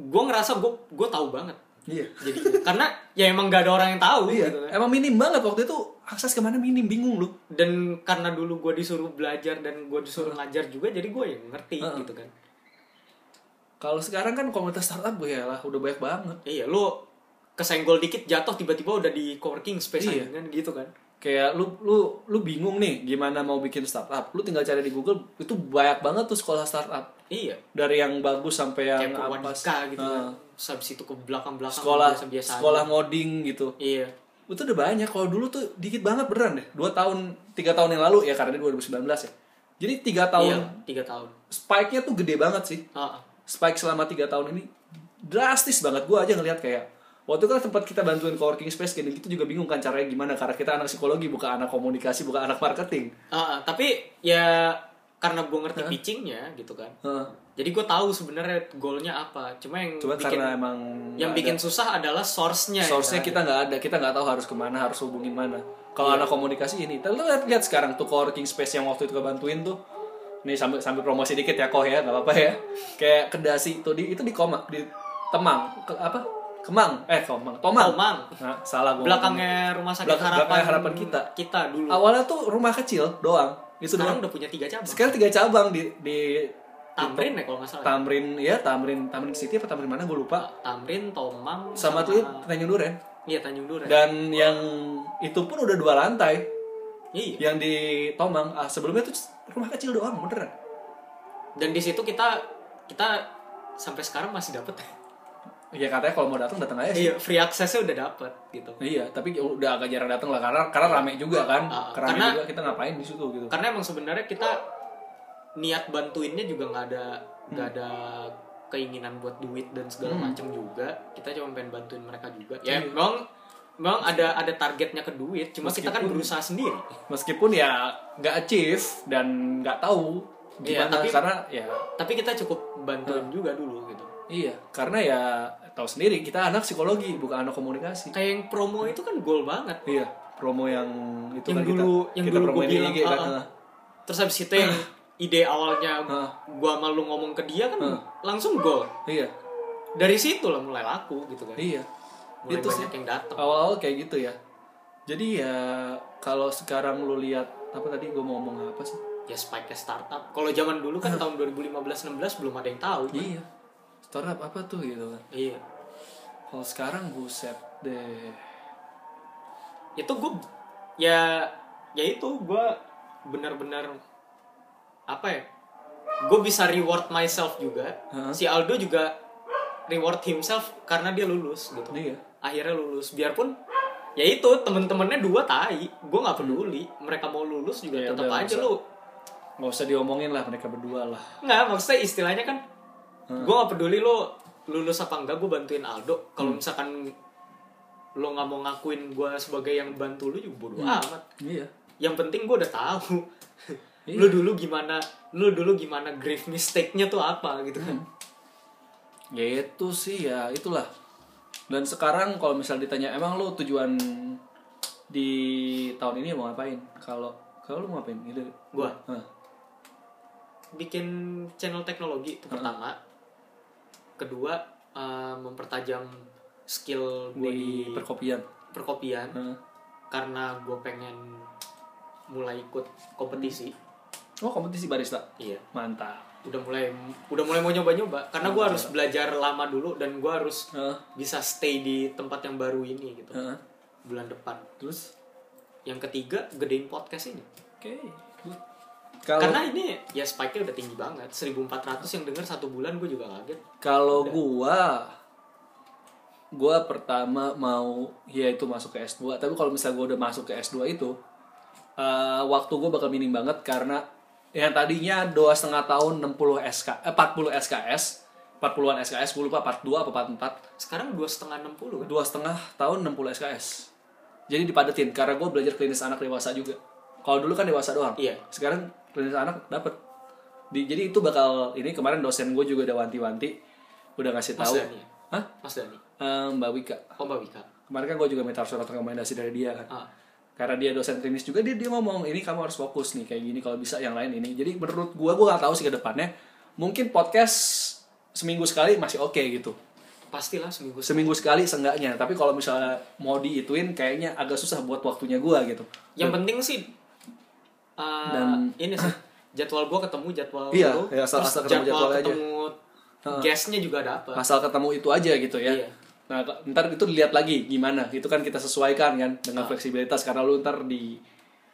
B: gue ngerasa gue gue tahu banget
C: Iya.
B: jadi karena ya emang gak ada orang yang tahu
C: Iya.
B: gitu kan
C: Emang minim banget waktu itu akses ke mana minim bingung lu
B: dan karena dulu gue disuruh belajar dan gue disuruh ngajar juga jadi gue yang ngerti
C: Heeh.
B: gitu kan
C: kalau sekarang kan komunitas startup gue ya lah udah banyak banget.
B: Iya lu kesenggol dikit jatuh tiba-tiba udah di coworking space
C: Iya.
B: kan gitu kan.
C: Kayak lu lu lu bingung nih gimana mau bikin startup. Lu tinggal cari di Google itu banyak banget tuh sekolah startup.
B: Iya.
C: Dari yang bagus sampai yang
B: kayak
C: apa
B: gitu kan.
C: Nah,
B: Terus habis itu ke belakang-belakang
C: sekolah
B: biasa-biasa
C: sekolah
B: aja.
C: ngoding gitu.
B: Iya.
C: Itu udah banyak. Kalau dulu tuh dikit banget beneran deh. Dua tahun tiga tahun yang lalu ya karena dia 2019 ya. Jadi tiga tahun
B: iya tiga tahun.
C: spike-nya tuh gede banget sih.
B: Ah, ah.
C: Spike selama tiga tahun ini drastis banget gue aja ngelihat kayak waktu itu kan tempat kita bantuin coworking space gini gitu juga bingung kan caranya gimana karena kita anak psikologi bukan anak komunikasi bukan anak marketing
B: ah. tapi ya karena gue ngerti pitchingnya gitu kan
C: Heeh.
B: jadi gue tahu sebenarnya goalnya apa cuma yang
C: Cuma
B: bikin
C: karena emang
B: yang bikin
C: ada-
B: susah adalah source-nya ya
C: source-nya
B: kan?
C: kita nggak ada kita nggak tahu harus ke mana harus hubungin mana kalau
B: Iya.
C: anak komunikasi ini lu lihat lihat sekarang tuh coworking space yang waktu itu gue bantuin tuh nih sambil sambil promosi dikit ya koh ya nggak apa-apa ya. Kayak kedasi tuh di itu di koma di temang. Ke, apa? Kemang? Eh kemang tomang.
B: Tomang.
C: nah, salah gua ngomongnya.
B: belakangnya rumah sakit
C: Belakang-
B: harapan
C: belakangnya harapan kita.
B: kita dulu.
C: Awalnya tuh rumah kecil doang. Itu
B: sekarang
C: doang.
B: udah punya tiga cabang.
C: Sekarang tiga cabang di di
B: Tamrin ya kalau nggak salah.
C: Tamrin ya Tamrin Tamrin City apa Tamrin mana? Gue lupa.
B: Tamrin Tomang
C: sama tuh Tanjung Duren.
B: Iya Tanjung Duren.
C: Dan yang itu pun udah dua lantai
B: iya.
C: Yang di Tomang ah, sebelumnya tuh rumah kecil doang beneran.
B: Dan di situ kita kita sampai sekarang masih dapet.
C: Ya katanya kalau mau datang datang aja sih.
B: Iya free accessnya udah dapet gitu.
C: Iya tapi udah agak jarang datang lah karena karena rame juga kan.
B: Ah,
C: karena
B: karena-
C: juga kita ngapain di situ gitu.
B: karena emang sebenarnya kita niat bantuinnya juga nggak ada nggak
C: Hmm.
B: ada keinginan buat duit dan segala macam juga. Kita cuma pengen bantuin mereka juga. Ya
C: Iya.
B: memang memang ada ada targetnya ke duit cuma kita kan
C: Meskipun-
B: berusaha sendiri.
C: Meskipun ya nggak achieve dan nggak tahu
B: Iya,
C: gimana
B: tapi-
C: karena ya
B: tapi kita cukup bantuin juga dulu gitu.
C: Iya karena ya tahu sendiri kita anak psikologi bukan anak komunikasi.
B: Kayak yang promo itu kan goal banget.
C: Iya promo yang itu
B: Yang
C: kan
B: dulu-
C: kita
B: yang
C: kita
B: dulu
C: di
B: bilang,
C: IG kan
B: ah. terus habis itu yang ide awalnya
C: Ah.
B: gua sama lu ngomong ke dia kan
C: Ah.
B: langsung goal.
C: Iya.
B: Dari situ lah mulai laku gitu kan.
C: Iya
B: mulai
C: itu sih.
B: banyak yang datang
C: awal-awal kayak gitu ya. Jadi ya kalau sekarang lu lihat apa tadi gue mau ngomong apa sih?
B: Ya spike startup. Kalau zaman dulu kan tahun 2015-16 belum ada yang tahu kan?
C: iya. Startup apa tuh gitu kan.
B: Iya.
C: Kalau sekarang buset deh.
B: Itu gue ya ya itu gue benar-benar apa ya gue bisa reward myself juga.
C: Hah?
B: si Aldo juga reward himself karena dia lulus gitu.
C: Iya
B: akhirnya lulus. Biarpun ya itu temen-temennya dua tai. Gue nggak peduli. Mereka mau lulus juga
C: Ya
B: tetap aja lu.
C: Nggak usah diomongin lah mereka berdua lah.
B: Nggak maksudnya istilahnya kan gue nggak peduli lu lulus apa enggak gue bantuin Aldo. Kalau misalkan lo nggak mau ngakuin gue sebagai yang bantu lu juga bodo amat.
C: Iya.
B: Yang penting gue udah tahu.
C: Iya.
B: lu dulu gimana lu dulu gimana grave mistake-nya tuh apa gitu kan.
C: Ya itu sih ya itulah dan sekarang kalau misal ditanya emang lu tujuan di tahun ini mau ngapain? Kalau kalau lu mau ngapain? Gitu.
B: Gua?
C: Hah.
B: bikin channel teknologi itu pertama. Kedua eh, mempertajam skill gue di
C: di perkopian.
B: perkopian.
C: Hah.
B: karena gue pengen mulai ikut kompetisi.
C: Oh kompetisi barista?
B: Iya.
C: Mantap
B: udah mulai udah mulai mau nyoba-nyoba. Karena gue harus belajar lama dulu dan gue harus
C: Hah.
B: bisa stay di tempat yang baru ini gitu.
C: Hah.
B: bulan depan.
C: Terus?
B: Yang ketiga gedein podcast ini.
C: Oke. Good. kalau
B: karena ini ya spike-nya udah tinggi banget. 1400 yang denger satu bulan gue juga kaget.
C: Kalau gua gua pertama mau ya itu masuk ke S2, tapi kalau misalnya gua udah masuk ke S2 itu eh, waktu gua bakal minim banget karena yang tadinya dua setengah tahun 60 SK eh, 40 SKS 40-an SKS, gue lupa 42 apa 44
B: sekarang dua setengah enam puluh kan?
C: Dua setengah tahun 60 SKS jadi dipadetin karena gue belajar klinis anak dewasa juga. Kalau dulu kan dewasa doang.
B: Iya.
C: sekarang klinis anak dapet. Di, jadi itu bakal ini kemarin dosen gue juga udah wanti-wanti udah ngasih
B: Mas
C: tahu.
B: Dani ya?
C: Hah?
B: Mas Dani
C: Eh, Mbak Wika.
B: Oh Mbak Wika.
C: Kemarin kan gue juga minta surat rekomendasi dari dia kan.
B: Ah
C: karena dia dosen klinis juga dia dia ngomong ini kamu harus fokus nih kayak gini kalau bisa yang lain ini. Jadi menurut gue gue gak tahu sih ke depannya. Mungkin podcast seminggu sekali masih oke gitu.
B: Pastilah seminggu
C: seminggu sekali seenggaknya tapi kalau misalnya mau diituin kayaknya agak susah buat waktunya gua gitu.
B: Yang penting sih uh,
C: Dan-
B: ini sih jadwal gua ketemu jadwal
C: Iya,
B: lu,
C: ya, asal-
B: terus
C: asal ketemu jadwal aja.
B: ketemu
C: Heeh.
B: guestnya juga dapat
C: asal ketemu itu aja gitu ya.
B: Iya.
C: Nah ntar itu dilihat lagi gimana itu kan kita sesuaikan kan dengan fleksibilitas karena lu ntar di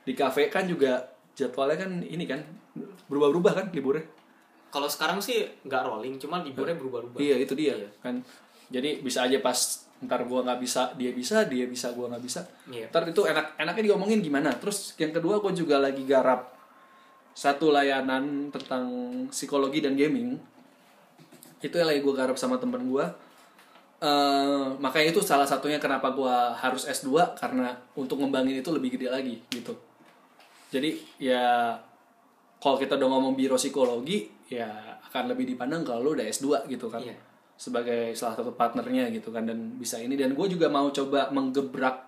C: di kafe kan juga jadwalnya kan ini kan berubah-berubah kan liburnya
B: kalau sekarang sih nggak rolling cuma liburnya berubah-ubah
C: Iya itu dia
B: Iya.
C: kan. Jadi bisa aja pas ntar gua nggak bisa dia bisa dia bisa gua nggak bisa.
B: Iya.
C: Ntar itu enak enaknya diomongin gimana. Terus yang kedua gua juga lagi garap satu layanan tentang psikologi dan gaming. Itu yang lagi gua garap sama temen gua. Eh makanya itu salah satunya kenapa gua harus S2 karena untuk ngembangin itu lebih gede lagi gitu. Jadi ya kalau kita udah ngomong biro psikologi ya akan lebih dipandang kalau lu udah S2 gitu kan.
B: Iya.
C: sebagai salah satu partnernya gitu kan dan bisa ini. Dan gue juga mau coba menggebrak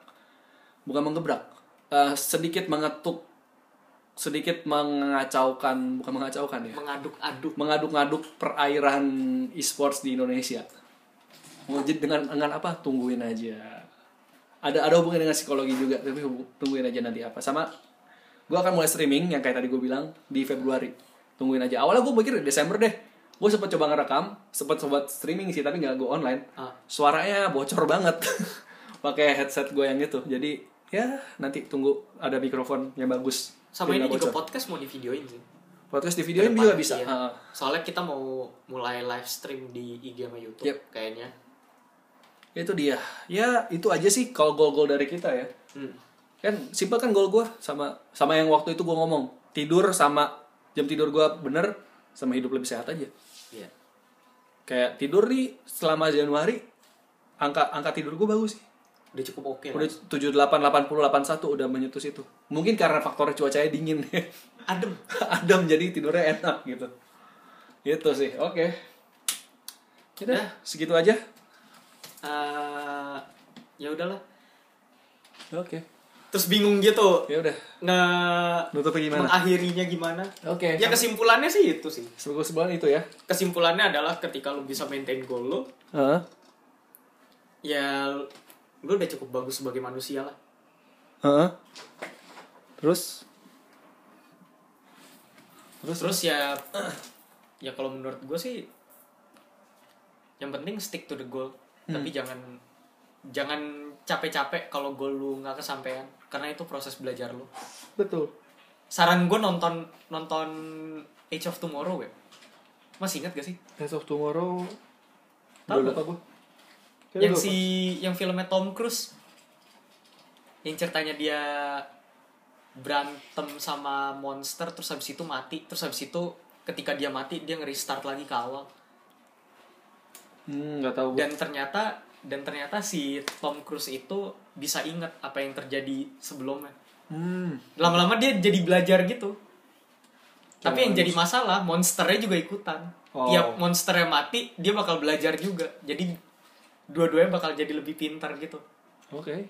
C: bukan menggebrak eh, sedikit mengetuk sedikit mengacaukan bukan mengacaukan ya.
B: Mengaduk-aduk.
C: Mengaduk-aduk perairan e-sports di Indonesia mau jadi dengan dengan apa? Tungguin aja. Ada ada hubungannya dengan psikologi juga tapi tungguin aja nanti apa. Sama gue akan mulai streaming yang kayak tadi gue bilang di Februari. Tungguin aja. Awalnya gue mikir Desember deh. Gue sempet coba ngerekam sempet sobat streaming sih tapi nggak gue online.
B: Ah.
C: suaranya bocor banget. Pakai headset gue yang itu. Jadi ya nanti tunggu ada mikrofon yang bagus.
B: Sama ini juga
C: bocor.
B: podcast mau di videoin sih.
C: Podcast di videoin
B: Ke depan,
C: juga bisa.
B: iya. Soalnya kita mau mulai live stream di IG sama YouTube
C: Yep.
B: kayaknya
C: itu dia. Ya itu aja sih kalau gol-gol dari kita ya.
B: Hmm.
C: kan simpel kan gol gue sama sama yang waktu itu gue ngomong. Tidur sama jam tidur gue bener sama hidup lebih sehat aja.
B: Iya.
C: kayak tidur nih selama Januari angka angka tidur gue bagus sih.
B: Udah cukup oke lah.
C: udah 78 80 81 udah menyentuh situ. Mungkin karena faktor cuacanya dingin.
B: Adem.
C: Adem jadi tidurnya enak gitu. Gitu sih oke. Udah,
B: Dah.
C: segitu aja
B: ya udahlah.
C: Oke.
B: Terus bingung gitu.
C: Ya udah.
B: Nge
C: nutupnya gimana?
B: mengakhirinya gimana?
C: Oke.
B: Ya kesimpulannya sih itu sih.
C: Sebulan itu ya.
B: Kesimpulannya adalah ketika lu bisa maintain goal lu
C: Heeh.
B: ya lu udah cukup bagus sebagai manusia lah.
C: Heeh. Terus? Terus?
B: terus ya ya kalau menurut gue sih yang penting stick to the goal. Tapi jangan jangan capek-capek kalau goal lu nggak kesampaian karena itu proses belajar lu.
C: Betul.
B: saran gue nonton nonton Age of Tomorrow ya masih ingat gak sih?
C: Days of Tomorrow.
B: Tahu
C: lupa gua. Kayaknya
B: yang si yang filmnya Tom Cruise. Yang ceritanya dia berantem sama monster terus habis itu mati. Terus habis itu ketika dia mati dia nge-restart lagi ke awal.
C: Hmm, nggak tahu
B: dan ternyata dan ternyata si Tom Cruise itu bisa ingat apa yang terjadi sebelumnya.
C: Hmm.
B: lama-lama dia jadi belajar gitu. Tapi yang jadi masalah monsternya juga ikutan.
C: Oh.
B: tiap monsternya mati dia bakal belajar juga. Jadi dua-duanya bakal jadi lebih pintar gitu.
C: Oke.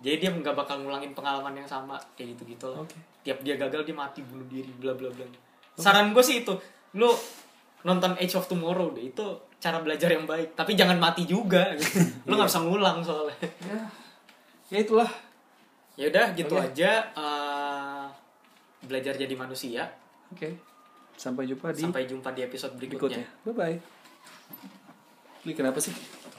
B: jadi dia nggak bakal ngulangin pengalaman yang sama kayak gitu gitu lah
C: Oke.
B: tiap dia gagal dia mati bunuh diri bla bla bla saran gue sih itu lu nonton Age of Tomorrow deh. Itu cara belajar yang baik tapi jangan mati juga gitu. lu nggak bisa ngulang soalnya
C: Ya. Ya itulah.
B: ya udah gitu
C: Oke.
B: aja eh, belajar jadi manusia
C: Oke. Sampai jumpa di
B: sampai jumpa di episode berikutnya
C: berikutnya. Bye bye. Ini kenapa sih?